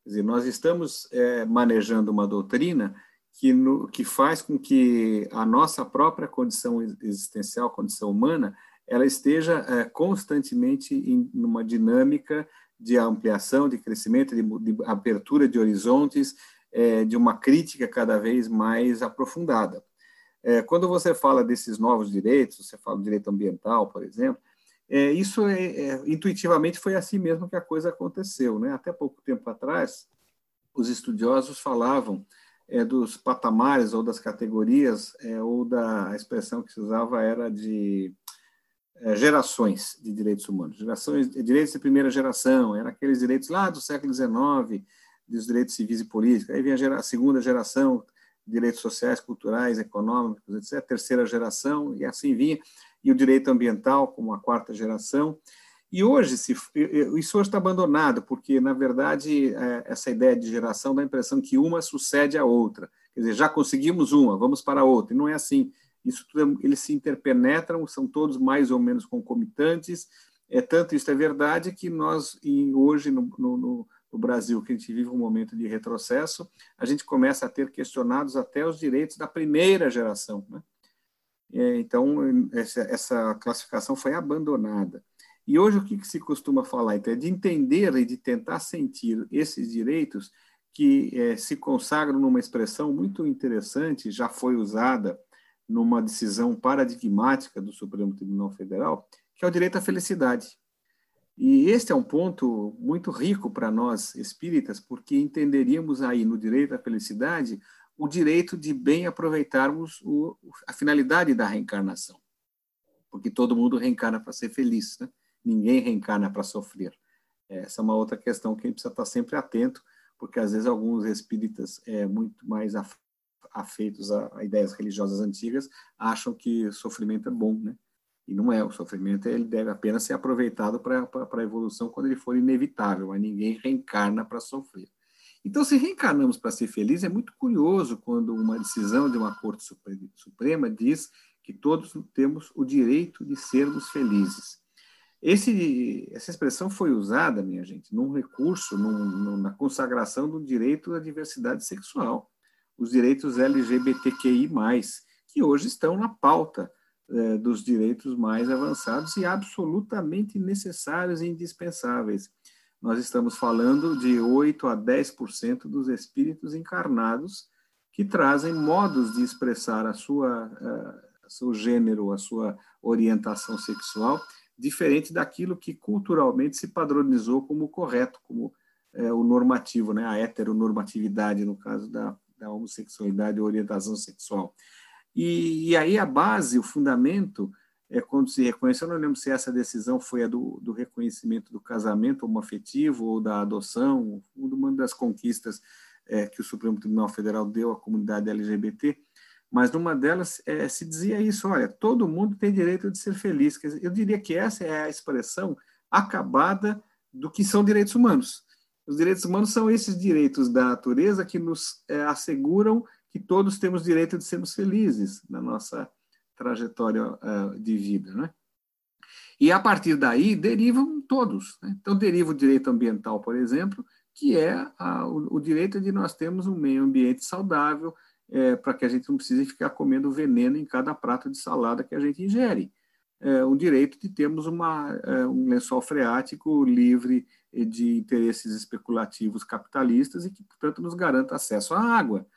Speaker 4: Quer dizer, nós estamos é, manejando uma doutrina que, no, que faz com que a nossa própria condição existencial, condição humana, ela esteja é, constantemente em uma dinâmica de ampliação, de crescimento, de, de abertura de horizontes, é, de uma crítica cada vez mais aprofundada. É, quando você fala desses novos direitos, você fala do direito ambiental, por exemplo, isso é, é, intuitivamente foi assim mesmo que a coisa aconteceu. Né? Até pouco tempo atrás, os estudiosos falavam é, dos patamares ou das categorias, é, ou da expressão que se usava era de é, gerações de direitos humanos. Gerações, direitos de primeira geração, eram aqueles direitos lá do século XIX, dos direitos civis e políticos. Aí vinha a, a segunda geração, direitos sociais, culturais, econômicos, etc. A terceira geração, e assim vinha e o direito ambiental como a quarta geração. E hoje, se, isso hoje está abandonado, porque, na verdade, é, essa ideia de geração dá a impressão que uma sucede à outra. Quer dizer, já conseguimos uma, vamos para a outra. E não é assim. Isso tudo, eles se interpenetram, são todos mais ou menos concomitantes. É tanto isso é verdade que nós, hoje, no, no, no Brasil, que a gente vive um momento de retrocesso, a gente começa a ter questionados até os direitos da primeira geração. Né? É, então, essa, essa, classificação foi abandonada. E hoje, o que, que, se costuma falar? Então, é de entender e de tentar sentir esses direitos que é, se consagram numa expressão muito interessante, já foi usada numa decisão paradigmática do Supremo Tribunal Federal, que é o direito à felicidade. E este é um ponto muito rico para nós espíritas, porque entenderíamos aí no direito à felicidade o direito de bem aproveitarmos o, a finalidade da reencarnação. Porque todo mundo reencarna para ser feliz, né? Ninguém reencarna para sofrer. Essa é uma outra questão que a gente precisa estar sempre atento, porque às vezes alguns espíritas é, muito mais afeitos a, a, ideias religiosas antigas acham que sofrimento é bom, né? E não é, o sofrimento ele deve apenas ser aproveitado para a evolução quando ele for inevitável, mas ninguém reencarna para sofrer. Então, se reencarnamos para ser feliz, é muito curioso quando uma decisão de uma Corte Suprema diz que todos temos o direito de sermos felizes. Esse, essa expressão foi usada, minha gente, num recurso, num, num, na consagração do direito à diversidade sexual, os direitos LGBTQI, que hoje estão na pauta eh, dos direitos mais avançados e absolutamente necessários e indispensáveis. Nós estamos falando de 8 a 10% dos espíritos encarnados que trazem modos de expressar a sua, seu gênero, a sua orientação sexual, diferente daquilo que culturalmente se padronizou como correto, como é, o normativo, né? a heteronormatividade, no caso da, da homossexualidade ou orientação sexual. E, e aí a base, o fundamento, é quando se reconheceu, eu não lembro se essa decisão foi a do, do reconhecimento do casamento homoafetivo ou da adoção, uma das conquistas é, que o Supremo Tribunal Federal deu à comunidade LGBT, mas numa delas é, se dizia isso, olha, todo mundo tem direito de ser feliz. Dizer, eu diria que essa é a expressão acabada do que são direitos humanos. Os direitos humanos são esses direitos da natureza que nos é, asseguram que todos temos direito de sermos felizes na nossa trajetória uh, de vida. Né? E a partir daí derivam todos. Né? Então, deriva o direito ambiental, por exemplo, que é a, o, o, direito de nós termos um meio ambiente saudável, é, para que a gente não precise ficar comendo veneno em cada prato de salada que a gente ingere. É, o direito de termos uma, é, um lençol freático livre de interesses especulativos capitalistas e que, portanto, nos garanta acesso à água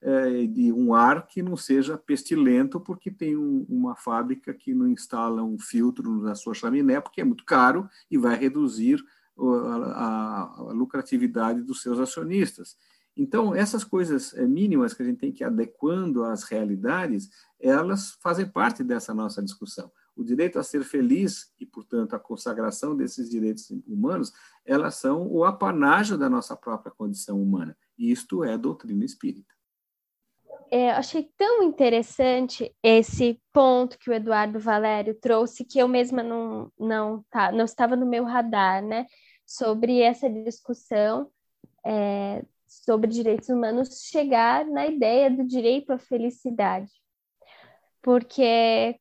Speaker 4: é, de um ar que não seja pestilento, porque tem um, uma fábrica que não instala um filtro na sua chaminé, porque é muito caro e vai reduzir a, a, a lucratividade dos seus acionistas. Então, essas coisas é, mínimas que a gente tem que ir adequando às realidades, elas fazem parte dessa nossa discussão. O direito a ser feliz e, portanto, a consagração desses direitos humanos, elas são o apanágio da nossa própria condição humana. E isto é doutrina espírita
Speaker 3: é, achei tão interessante esse ponto que o Eduardo Valério trouxe, que eu mesma não, não, tá, não estava no meu radar, né? Sobre essa discussão é, sobre direitos humanos chegar na ideia do direito à felicidade. Porque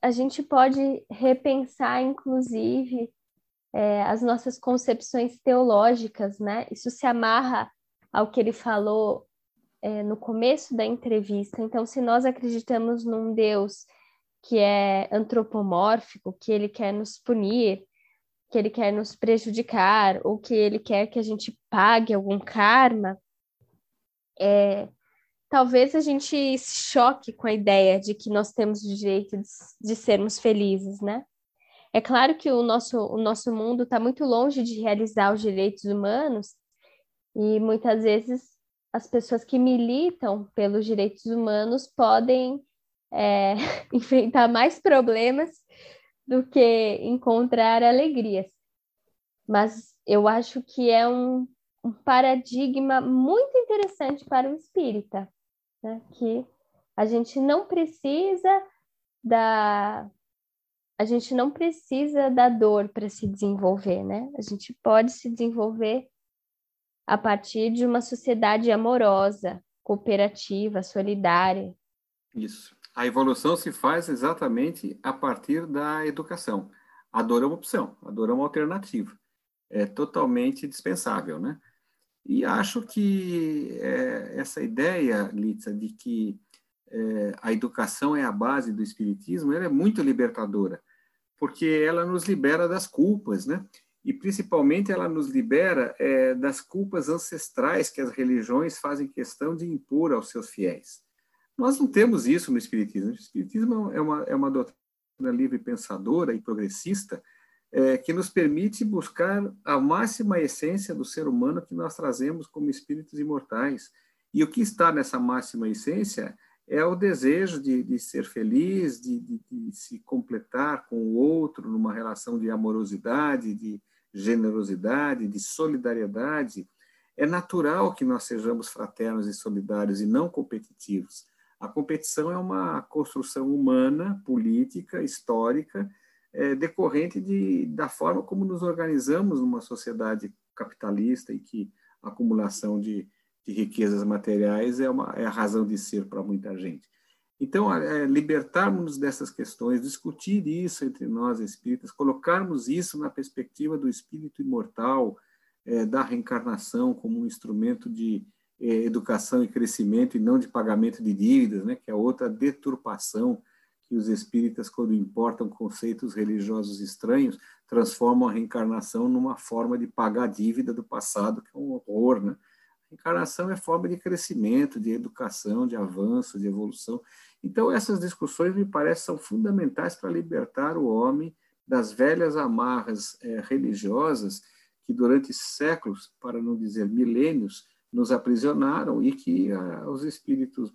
Speaker 3: a gente pode repensar, inclusive, é, as nossas concepções teológicas, né? Isso se amarra ao que ele falou é, no começo da entrevista. Então, se nós acreditamos num Deus que é antropomórfico, que ele quer nos punir, que ele quer nos prejudicar, ou que ele quer que a gente pague algum karma, é, talvez a gente se choque com a ideia de que nós temos o direito de, de sermos felizes, né? É claro que o nosso, o nosso mundo está muito longe de realizar os direitos humanos, e muitas vezes as pessoas que militam pelos direitos humanos podem é, enfrentar mais problemas do que encontrar alegrias. Mas eu acho que é um, um paradigma muito interessante para o espírita, né? que a gente não precisa da a gente não precisa da dor para se desenvolver, né? A gente pode se desenvolver a partir de uma sociedade amorosa, cooperativa, solidária.
Speaker 4: Isso. A evolução se faz exatamente a partir da educação. A dor uma opção, a dor uma alternativa. É totalmente dispensável, né? E acho que é, essa ideia, Litsa, de que é, a educação é a base do espiritismo, ela é muito libertadora, porque ela nos libera das culpas, né? e principalmente ela nos libera é, das culpas ancestrais que as religiões fazem questão de impor aos seus fiéis. Nós não temos isso no Espiritismo. O Espiritismo é uma, é uma doutrina livre pensadora e progressista é, que nos permite buscar a máxima essência do ser humano que nós trazemos como espíritos imortais. E o que está nessa máxima essência é o desejo de, de ser feliz, de, de, de, se completar com o outro numa relação de amorosidade, de, generosidade, de solidariedade, é natural que nós sejamos fraternos e solidários e não competitivos. A competição é uma construção humana, política, histórica, é, decorrente de, da forma como nos organizamos numa sociedade capitalista e que a acumulação de, de riquezas materiais é, uma, é a razão de ser para muita gente. Então, é, libertarmos dessas questões, discutir isso entre nós espíritas, colocarmos isso na perspectiva do espírito imortal, é, da reencarnação como um instrumento de educação e crescimento e não de pagamento de dívidas, né, que é outra deturpação que os espíritas, quando importam conceitos religiosos estranhos, transformam a reencarnação numa forma de pagar a dívida do passado, que é um horror, né? Encarnação é forma de crescimento, de educação, de avanço, de evolução. Então, essas discussões me parecem são fundamentais para libertar o homem das velhas amarras é, religiosas que durante séculos, para não dizer milênios, nos aprisionaram e que ah, os espíritos,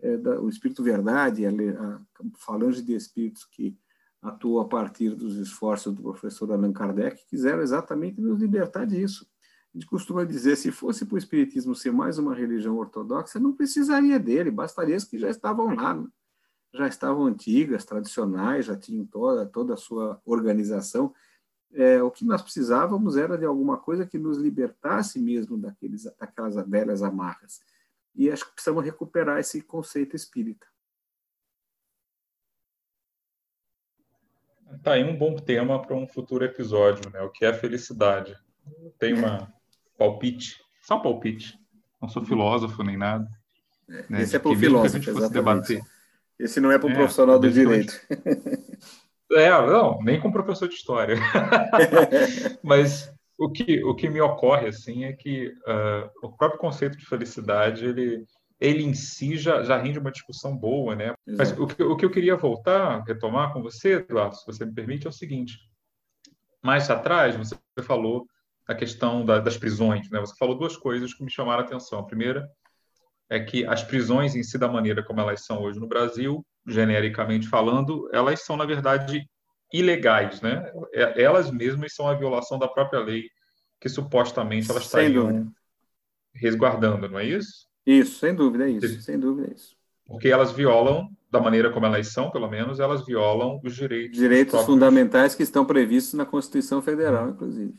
Speaker 4: é, da, o espírito verdade, a, a falange de espíritos que atuou a partir dos esforços do professor Allan Kardec, quiseram exatamente nos libertar disso. A gente costuma dizer, se fosse para o Espiritismo ser mais uma religião ortodoxa, não precisaria dele, bastaria que já estavam lá, né? já estavam antigas, tradicionais, já tinham toda, toda a sua organização. É, o que nós precisávamos era de alguma coisa que nos libertasse mesmo daqueles, daquelas velhas amarras. E acho que precisamos recuperar esse conceito espírita.
Speaker 1: Tá aí um bom tema para um futuro episódio, né? O que é felicidade? Tem uma palpite, só um palpite. Não sou filósofo nem nada.
Speaker 4: É, né? Esse é para o filósofo, exatamente. Esse não é para o é, profissional do direito.
Speaker 1: É, não, nem com professor de história. Mas o que, o que me ocorre assim é que uh, o próprio conceito de felicidade ele, ele em si já, já rende uma discussão boa, né? Exato. Mas o que, o que eu queria voltar, retomar com você, Eduardo, se você me permite, é o seguinte: mais atrás você falou a questão da, das prisões. Né? Você falou duas coisas que me chamaram a atenção. A primeira é que as prisões em si, da maneira como elas são hoje no Brasil, genericamente falando, elas são, na verdade, ilegais. Né? É, elas mesmas são a violação da própria lei que supostamente elas sem estariam dúvida. resguardando, não é isso?
Speaker 4: Isso, sem dúvida é isso, sem dúvida é isso.
Speaker 1: Porque elas violam, da maneira como elas são, pelo menos, elas violam os direitos.
Speaker 4: Direitos fundamentais que estão previstos na Constituição Federal, inclusive.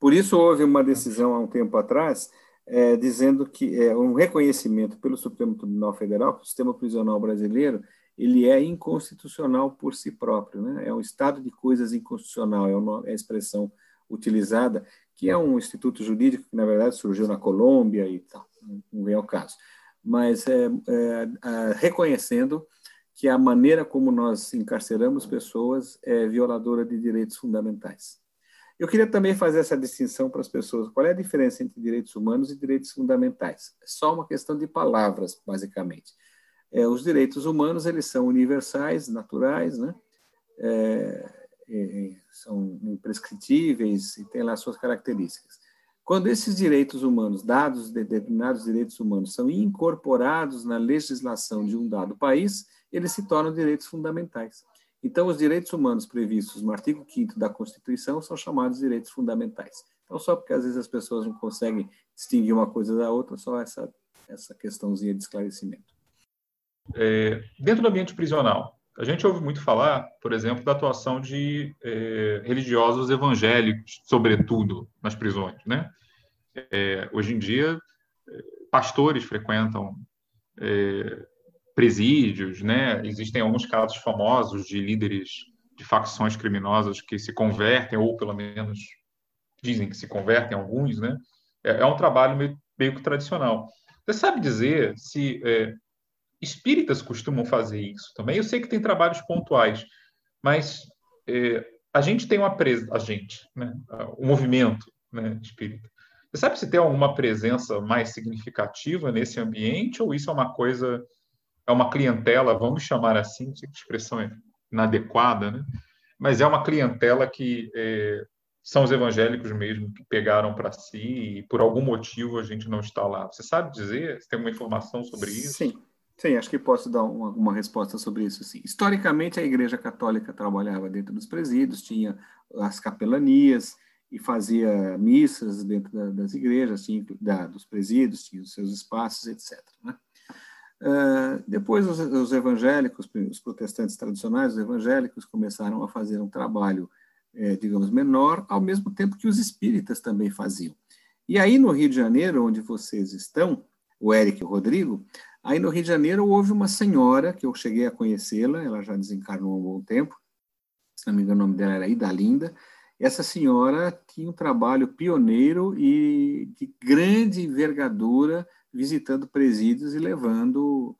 Speaker 4: Por isso houve uma decisão há um tempo atrás é, dizendo que é um reconhecimento pelo Supremo Tribunal Federal que o sistema prisional brasileiro ele é inconstitucional por si próprio, né? É um estado de coisas inconstitucional, é, uma, é a expressão utilizada, que é um instituto jurídico que na verdade surgiu na Colômbia e tal, não vem ao caso. mas é, é, reconhecendo que a maneira como nós encarceramos pessoas é violadora de direitos fundamentais. Eu queria também fazer essa distinção para as pessoas. Qual é a diferença entre direitos humanos e direitos fundamentais? É só uma questão de palavras, basicamente. É, os direitos humanos eles são universais, naturais, né? É, são imprescritíveis e têm lá suas características. Quando esses direitos humanos, dados determinados direitos humanos, são incorporados na legislação de um dado país, eles se tornam direitos fundamentais. Então, os direitos humanos previstos no artigo 5 da Constituição são chamados direitos fundamentais. Então, só porque às vezes as pessoas não conseguem distinguir uma coisa da outra, só essa, essa questãozinha de esclarecimento.
Speaker 1: É, dentro do ambiente prisional, a gente ouve muito falar, por exemplo, da atuação de é, religiosos evangélicos, sobretudo nas prisões. Né? É, hoje em dia, é, pastores frequentam é, presídios, né? existem alguns casos famosos de líderes de facções criminosas que se convertem, ou pelo menos dizem que se convertem alguns. Né? É, é um trabalho meio, meio que tradicional. Você sabe dizer se é, espíritas costumam fazer isso também. Eu sei que tem trabalhos pontuais, mas é, a gente tem uma presença, a gente, né? o movimento né, espírita. Você sabe se tem alguma presença mais significativa nesse ambiente ou isso é uma coisa, é uma clientela, vamos chamar assim, não sei que expressão é inadequada, né? mas é uma clientela que é, são os evangélicos mesmo que pegaram para si e por algum motivo a gente não está lá. Você sabe dizer? Você tem uma informação sobre isso?
Speaker 4: Sim. Sim, acho que posso dar uma, uma, resposta sobre isso. Sim. Historicamente, a Igreja Católica trabalhava dentro dos presídios, tinha as capelanias e fazia missas dentro da, das igrejas, tinha, da, dos presídios, tinha os seus espaços, etc. Né? Uh, depois, os, os, evangélicos, os protestantes tradicionais, os evangélicos, começaram a fazer um trabalho, eh, digamos, menor, ao mesmo tempo que os espíritas também faziam. E aí, no Rio de Janeiro, onde vocês estão, o Eric e o Rodrigo, Aí no Rio de Janeiro houve uma senhora que eu cheguei a conhecê-la, ela já desencarnou há um bom tempo, se não me engano o nome dela era Idalinda. Essa senhora tinha um trabalho pioneiro e de grande envergadura, visitando presídios e levando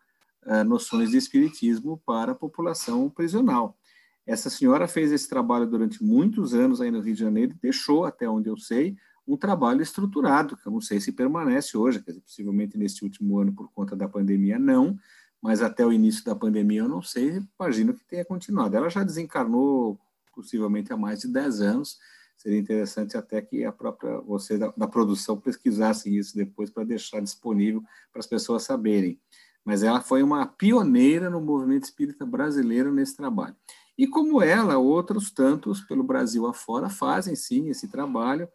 Speaker 4: uh, noções de espiritismo para a população prisional. Essa senhora fez esse trabalho durante muitos anos aí no Rio de Janeiro deixou, até onde eu sei, um trabalho estruturado, que eu não sei se permanece hoje, dizer, possivelmente neste último ano por conta da pandemia não, mas até o início da pandemia eu não sei, imagino que tenha continuado. Ela já desencarnou possivelmente há mais de 10 anos, seria interessante até que a própria você da, da produção pesquisasse isso depois para deixar disponível para as pessoas saberem. Mas ela foi uma pioneira no movimento espírita brasileiro nesse trabalho. E como ela, outros tantos pelo Brasil afora fazem sim esse trabalho.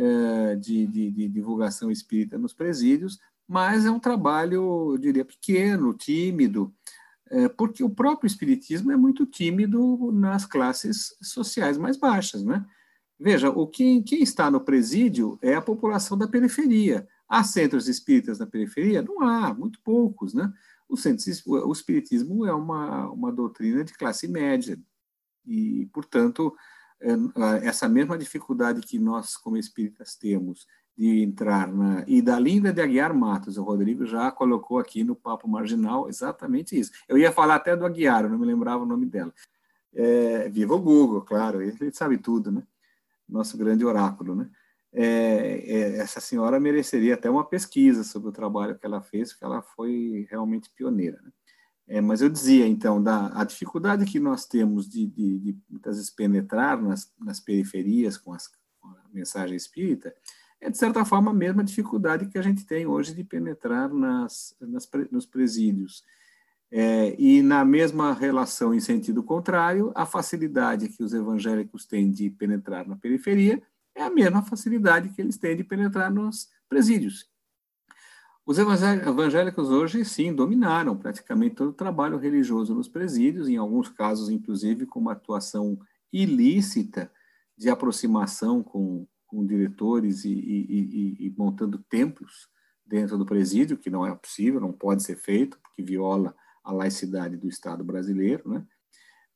Speaker 4: É, de, de, de, divulgação espírita nos presídios, mas é um trabalho, eu diria, pequeno, tímido, é, porque o próprio espiritismo é muito tímido nas classes sociais mais baixas, né? Veja, o que, quem está no presídio é a população da periferia. Há centros espíritas na periferia? Não há, muito poucos, né? O, centro, o espiritismo é uma, uma doutrina de classe média e, portanto, essa mesma dificuldade que nós, como espíritas, temos de entrar na. E da Linda de Aguiar Matos, o Rodrigo já colocou aqui no Papo Marginal exatamente isso. Eu ia falar até do Aguiar, não me lembrava o nome dela. É, viva o Google, claro, ele sabe tudo, né? Nosso grande oráculo, né? É, é, essa senhora mereceria até uma pesquisa sobre o trabalho que ela fez, porque ela foi realmente pioneira. Né? É, mas eu dizia, então, da, a dificuldade que nós temos de, de, de muitas vezes penetrar nas, nas periferias com, as, com, a mensagem espírita, é, de certa forma, a mesma dificuldade que a gente tem hoje de penetrar nas, nas nos presídios. É, e na mesma relação, em sentido contrário, a facilidade que os evangélicos têm de penetrar na periferia é a mesma facilidade que eles têm de penetrar nos presídios. Os evangélicos hoje, sim, dominaram praticamente todo o trabalho religioso nos presídios, em alguns casos, inclusive, com uma atuação ilícita de aproximação com, com diretores e, e, e, e, montando templos dentro do presídio, que não é possível, não pode ser feito, porque viola a laicidade do Estado brasileiro, né?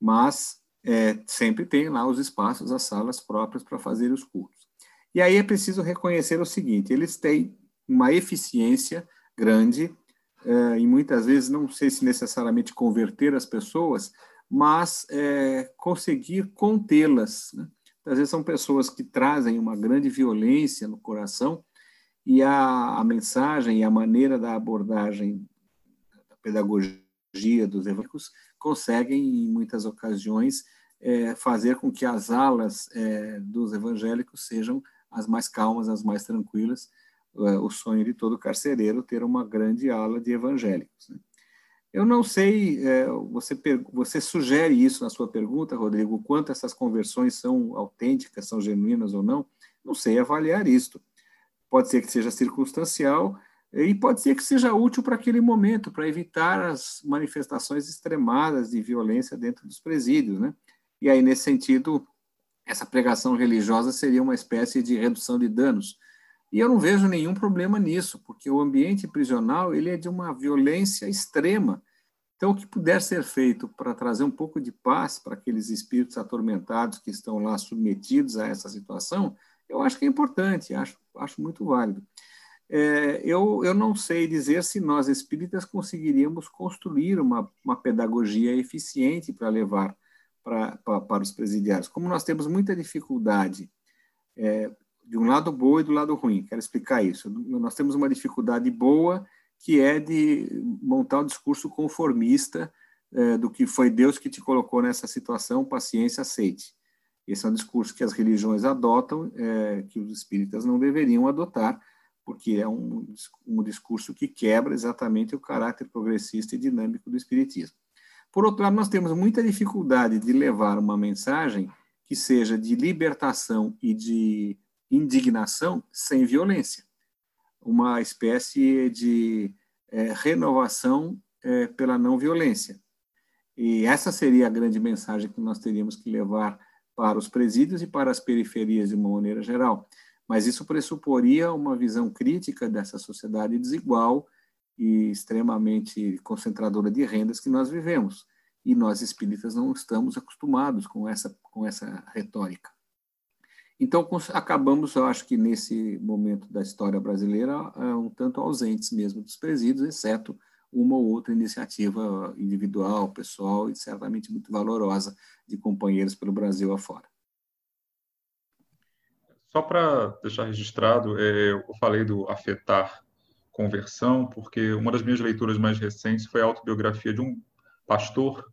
Speaker 4: mas é, sempre tem lá os espaços, as salas próprias para fazer os cultos. E aí é preciso reconhecer o seguinte: eles têm uma eficiência grande é, e muitas vezes não sei se necessariamente converter as pessoas, mas é, conseguir contê-las. Né? Às vezes são pessoas que trazem uma grande violência no coração e a, a mensagem e a maneira da abordagem da pedagogia dos evangélicos conseguem, em muitas ocasiões, é, fazer com que as alas é, dos evangélicos sejam as mais calmas, as mais tranquilas. É, o sonho de todo carcereiro ter uma grande ala de evangélicos. Né? Eu não sei, é, você, você sugere isso na sua pergunta, Rodrigo, quanto essas conversões são autênticas, são genuínas ou não? Não sei avaliar isto. Pode ser que seja circunstancial e pode ser que seja útil para aquele momento, para evitar as manifestações extremadas de violência dentro dos presídios, né? E aí, nesse sentido, essa pregação religiosa seria uma espécie de redução de danos. E eu não vejo nenhum problema nisso, porque o ambiente prisional ele é de uma violência extrema. Então, o que puder ser feito para trazer um pouco de paz para aqueles espíritos atormentados que estão lá submetidos a essa situação, eu acho que é importante, acho, acho muito válido. É, eu, eu não sei dizer se nós espíritas conseguiríamos construir uma, uma pedagogia eficiente para levar para, para, para os presidiários. Como nós temos muita dificuldade é, de um lado bom e do lado ruim. Quero explicar isso. Nós temos uma dificuldade boa, que é de montar um discurso conformista é, do que foi Deus que te colocou nessa situação, paciência, aceite. Esse é um discurso que as religiões adotam, é, que os espíritas não deveriam adotar, porque é um, um discurso que quebra exatamente o caráter progressista e dinâmico do espiritismo. Por outro lado, nós temos muita dificuldade de levar uma mensagem que seja de libertação e de indignação sem violência, uma espécie de é, renovação é, pela não violência. E essa seria a grande mensagem que nós teríamos que levar para os presídios e para as periferias de uma maneira geral. Mas isso pressuporia uma visão crítica dessa sociedade desigual e extremamente concentradora de rendas que nós vivemos. E nós espíritas não estamos acostumados com essa, com essa retórica. Então, acabamos, eu acho que nesse momento da história brasileira, é, um tanto ausentes mesmo dos presídios, exceto uma ou outra iniciativa individual, pessoal e certamente muito valorosa de companheiros pelo Brasil afora.
Speaker 1: Só para deixar registrado, é, eu falei do afetar conversão, porque uma das minhas leituras mais recentes foi a autobiografia de um pastor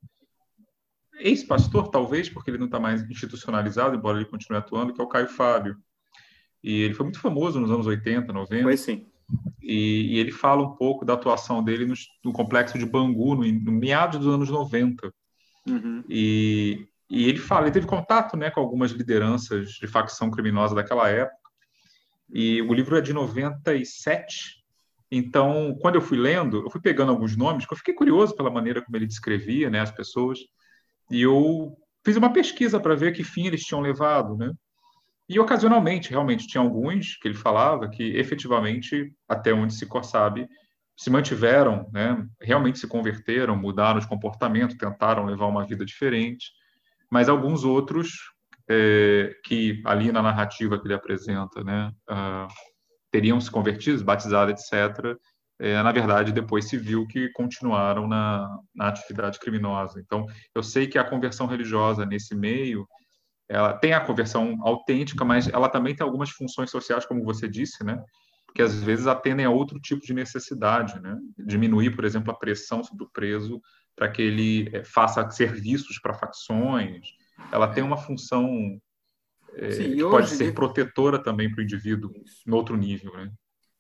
Speaker 1: ex-pastor, talvez, porque ele não está mais institucionalizado, embora ele continue atuando, que é o Caio Fábio. E ele foi muito famoso nos anos 80, 90.
Speaker 4: Foi sim.
Speaker 1: E, e ele fala um pouco da atuação dele no, no complexo de Bangu, no, no meados dos anos 90. Uhum. E, e ele fala, ele teve contato né, com algumas lideranças de facção criminosa daquela época. E o livro é de 97. Então, quando eu fui lendo, eu fui pegando alguns nomes, que eu fiquei curioso pela maneira como ele descrevia né, as pessoas. E eu fiz uma pesquisa para ver que fim eles tinham levado, né? E ocasionalmente, realmente, tinha alguns que ele falava que efetivamente, até onde se sabe, se mantiveram, né? realmente se converteram, mudaram os comportamentos, tentaram levar uma vida diferente, mas alguns outros é, que ali na narrativa que ele apresenta, né, uh, teriam se convertido, batizado, etc., é, na verdade, depois se viu que continuaram na, na atividade criminosa. Então, eu sei que a conversão religiosa nesse meio, ela tem a conversão autêntica, mas ela também tem algumas funções sociais, como você disse, né? que às vezes atendem a outro tipo de necessidade, né? Diminuir, por exemplo, a pressão sobre o preso para que ele é, faça serviços para facções. Ela tem uma função é, Sim, que pode ser protetora também para o indivíduo em outro nível, né?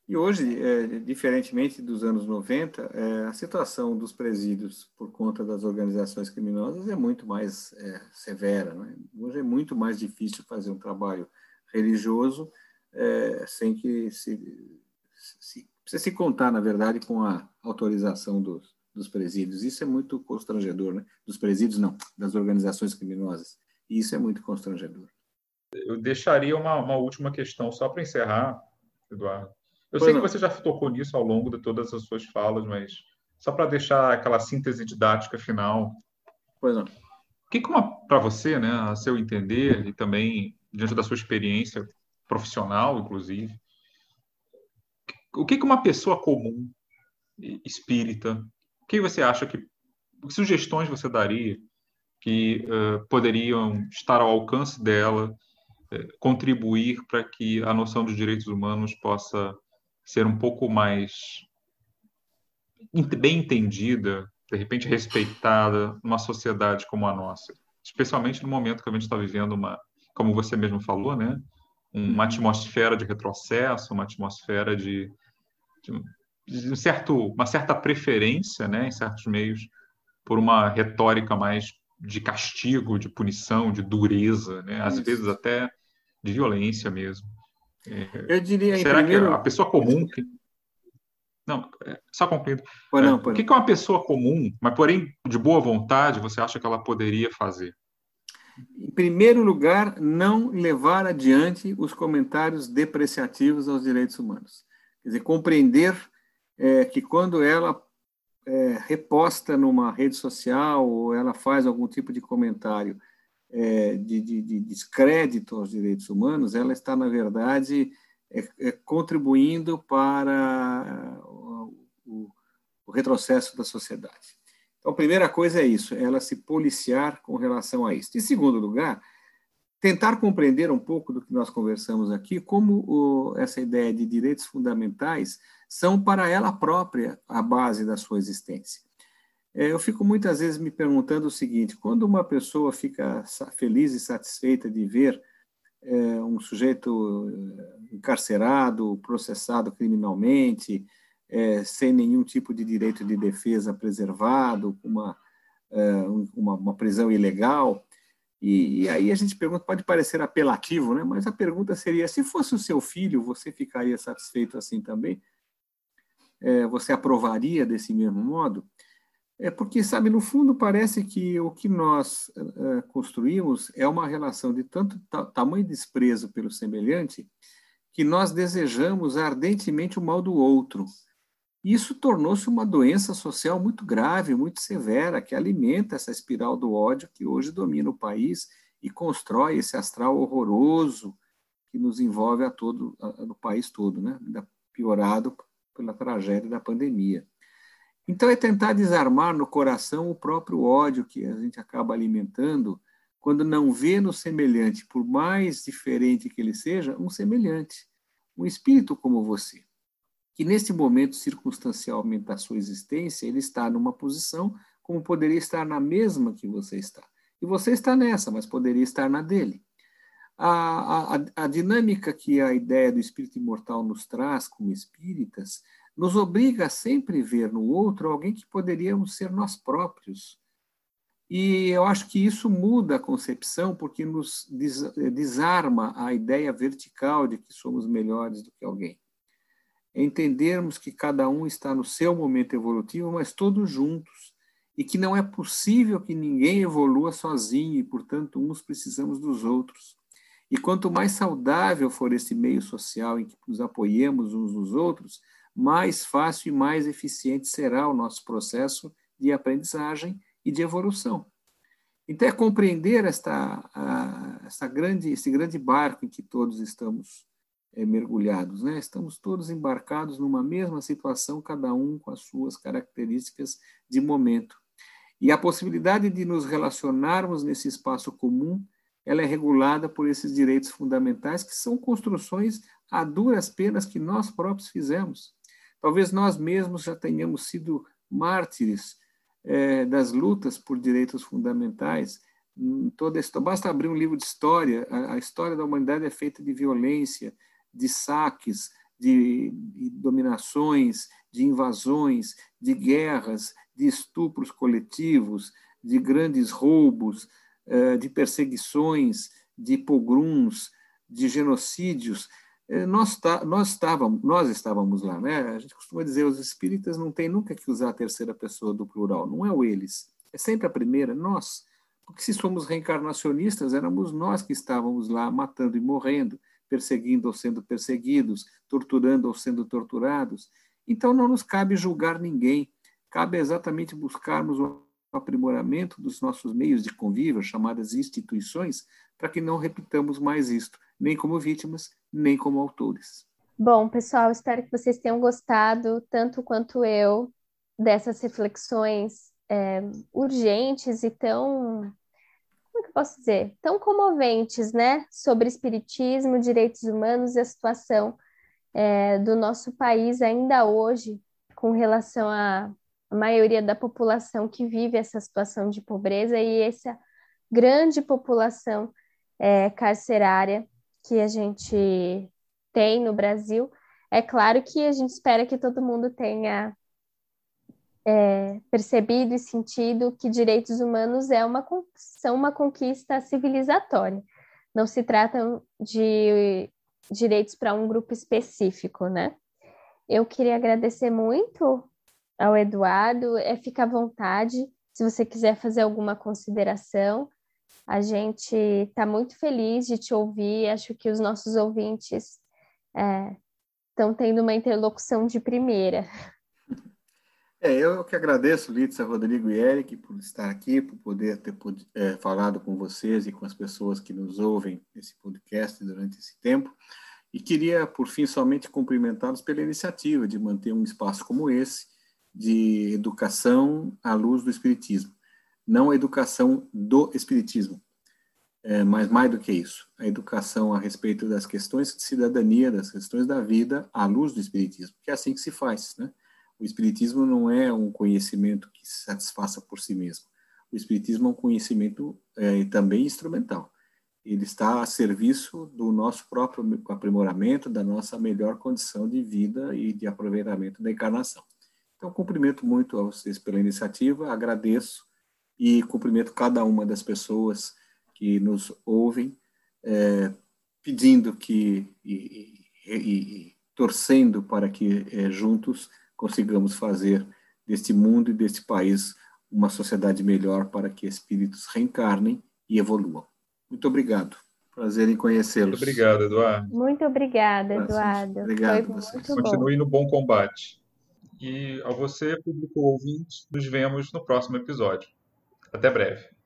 Speaker 4: E hoje, é, diferentemente dos anos 90, é, a situação dos presídios por conta das organizações criminosas é muito mais é, severa. Né? Hoje é muito mais difícil fazer um trabalho religioso é, sem que se, se, se, se contar, na verdade, com a autorização dos, dos presídios. Isso é muito constrangedor, né? Dos presídios, não, das organizações criminosas. E isso é muito constrangedor.
Speaker 1: Eu deixaria uma, uma última questão só para encerrar, Eduardo eu pois sei não. que você já tocou nisso ao longo de todas as suas falas, mas só para deixar aquela síntese didática final.
Speaker 4: Pois não.
Speaker 1: O que, para você, né, a seu entender, e também diante da sua experiência profissional, inclusive, o que, que uma pessoa comum espírita. O que você acha que, que sugestões você daria que uh, poderiam estar ao alcance dela, uh, contribuir para que a noção dos direitos humanos possa ser um pouco mais bem entendida, de repente respeitada numa sociedade como a nossa, especialmente no momento que a gente está vivendo uma, como você mesmo falou, né, uma uhum. atmosfera de retrocesso, uma atmosfera de, de, de um certo, uma certa preferência, né, em certos meios, por uma retórica mais de castigo, de punição, de dureza, né, às Isso. vezes até de violência mesmo.
Speaker 4: É, Eu diria
Speaker 1: Será primeiro... que a pessoa comum que... Não, é, só concluindo.
Speaker 4: Por não,
Speaker 1: o que, que uma pessoa comum, mas porém de boa vontade, você acha que ela poderia fazer?
Speaker 4: Em primeiro lugar, não levar adiante os comentários depreciativos aos direitos humanos. Quer dizer, compreender é, que quando ela é, reposta numa rede social ou ela faz algum tipo de comentário é, de, de, de, descrédito aos direitos humanos, ela está, na verdade, é, é contribuindo para o, o, o retrocesso da sociedade. Então, a primeira coisa é isso, ela se policiar com relação a isso. Em segundo lugar, tentar compreender um pouco do que nós conversamos aqui, como o, essa ideia de direitos fundamentais são para ela própria a base da sua existência. É, eu fico muitas vezes me perguntando o seguinte: quando uma pessoa fica feliz e satisfeita de ver é, um sujeito é, encarcerado, processado criminalmente, sem nenhum tipo de direito de defesa preservado, uma, uma, uma, prisão ilegal. E, e, aí a gente pergunta, pode parecer apelativo, né? mas a pergunta seria: se fosse o seu filho, você ficaria satisfeito assim também? É, você aprovaria desse mesmo modo? É porque, sabe, no fundo parece que o que nós uh, construímos é uma relação de tanto tamanho desprezo pelo semelhante que nós desejamos ardentemente o mal do outro. Isso tornou-se uma doença social muito grave, muito severa, que alimenta essa espiral do ódio que hoje domina o país e constrói esse astral horroroso que nos envolve a todo, a, no país todo, né? piorado pela tragédia da pandemia. Então, é tentar desarmar no coração o próprio ódio que a gente acaba alimentando quando não vê no semelhante, por mais diferente que ele seja, um semelhante, um espírito como você, que nesse momento circunstancialmente da sua existência, ele está numa posição como poderia estar na mesma que você está. E você está nessa, mas poderia estar na dele. A, a, a dinâmica que a ideia do espírito imortal nos traz como espíritas nos obriga a sempre ver no outro alguém que poderíamos ser nós próprios. E eu acho que isso muda a concepção, porque nos desarma a ideia vertical de que somos melhores do que alguém. Entendermos que cada um está no seu momento evolutivo, mas todos juntos, e que não é possível que ninguém evolua sozinho, e, portanto, uns precisamos dos outros. E quanto mais saudável for esse meio social em que nos apoiemos uns nos outros, mais fácil e mais eficiente será o nosso processo de aprendizagem e de evolução. Então, é compreender esta, esta grande, esse grande barco em que todos estamos é, mergulhados. Né? Estamos todos embarcados numa mesma situação, cada um com as suas características de momento. E a possibilidade de nos relacionarmos nesse espaço comum, ela é regulada por esses direitos fundamentais, que são construções a duras penas que nós próprios fizemos. Talvez nós mesmos já tenhamos sido mártires é, das lutas por direitos fundamentais. Toda basta abrir um livro de história. A, a, história da humanidade é feita de violência, de saques, de, de dominações, de invasões, de guerras, de estupros coletivos, de grandes roubos, é, de perseguições, de pogroms, de genocídios. É, nós, tá, nós, estávamos, nós estávamos lá, né? A gente costuma dizer, os espíritas não têm nunca que usar a terceira pessoa do plural, não é o eles, é sempre a primeira, nós. Porque se somos reencarnacionistas, éramos nós que estávamos lá matando e morrendo, perseguindo ou sendo perseguidos, torturando ou sendo torturados. Então não nos cabe julgar ninguém, cabe exatamente buscarmos o aprimoramento dos nossos meios de convívio, chamadas instituições, para que não repitamos mais isto nem como vítimas, nem como autores.
Speaker 3: Bom, pessoal, espero que vocês tenham gostado, tanto quanto eu, dessas reflexões é, urgentes e tão, como é que eu posso dizer, tão comoventes, né, sobre espiritismo, direitos humanos e a situação é, do nosso país ainda hoje, com relação à maioria da população que vive essa situação de pobreza e essa grande população é, carcerária que a gente tem no Brasil. É claro que a gente espera que todo mundo tenha é, percebido e sentido que direitos humanos é uma, são uma conquista civilizatória. Não se trata de direitos para um grupo específico, né? Eu queria agradecer muito ao Eduardo, é, fica à vontade se você quiser fazer alguma consideração. A gente está muito feliz de te ouvir, acho que os nossos ouvintes estão é, tendo uma interlocução de primeira.
Speaker 4: É, eu que agradeço, Litsa, Rodrigo e Eric, por estar aqui, por poder ter é, falado com vocês e com as pessoas que nos ouvem nesse podcast durante esse tempo. E queria, por fim, somente cumprimentá-los pela iniciativa de manter um espaço como esse, de educação à luz do Espiritismo. Não a educação do Espiritismo, é, mas mais do que isso, a educação a respeito das questões de cidadania, das questões da vida, à luz do Espiritismo, que é assim que se faz. Né? O Espiritismo não é um conhecimento que se satisfaça por si mesmo. O Espiritismo é um conhecimento é, também instrumental. Ele está a serviço do nosso próprio aprimoramento, da nossa melhor condição de vida e de aproveitamento da encarnação. Então, cumprimento muito a vocês pela iniciativa, agradeço e cumprimento cada uma das pessoas que nos ouvem, é, pedindo que e, e, e, torcendo para que é, juntos consigamos fazer deste mundo e deste país uma sociedade melhor para que espíritos reencarnem e evoluam. Muito obrigado. Prazer em conhecê-los.
Speaker 1: Muito obrigado, Eduardo.
Speaker 3: Muito obrigada, Eduardo.
Speaker 4: Obrigado.
Speaker 1: Continue no bom combate. E a você, público ouvinte, nos vemos no próximo episódio. Até breve.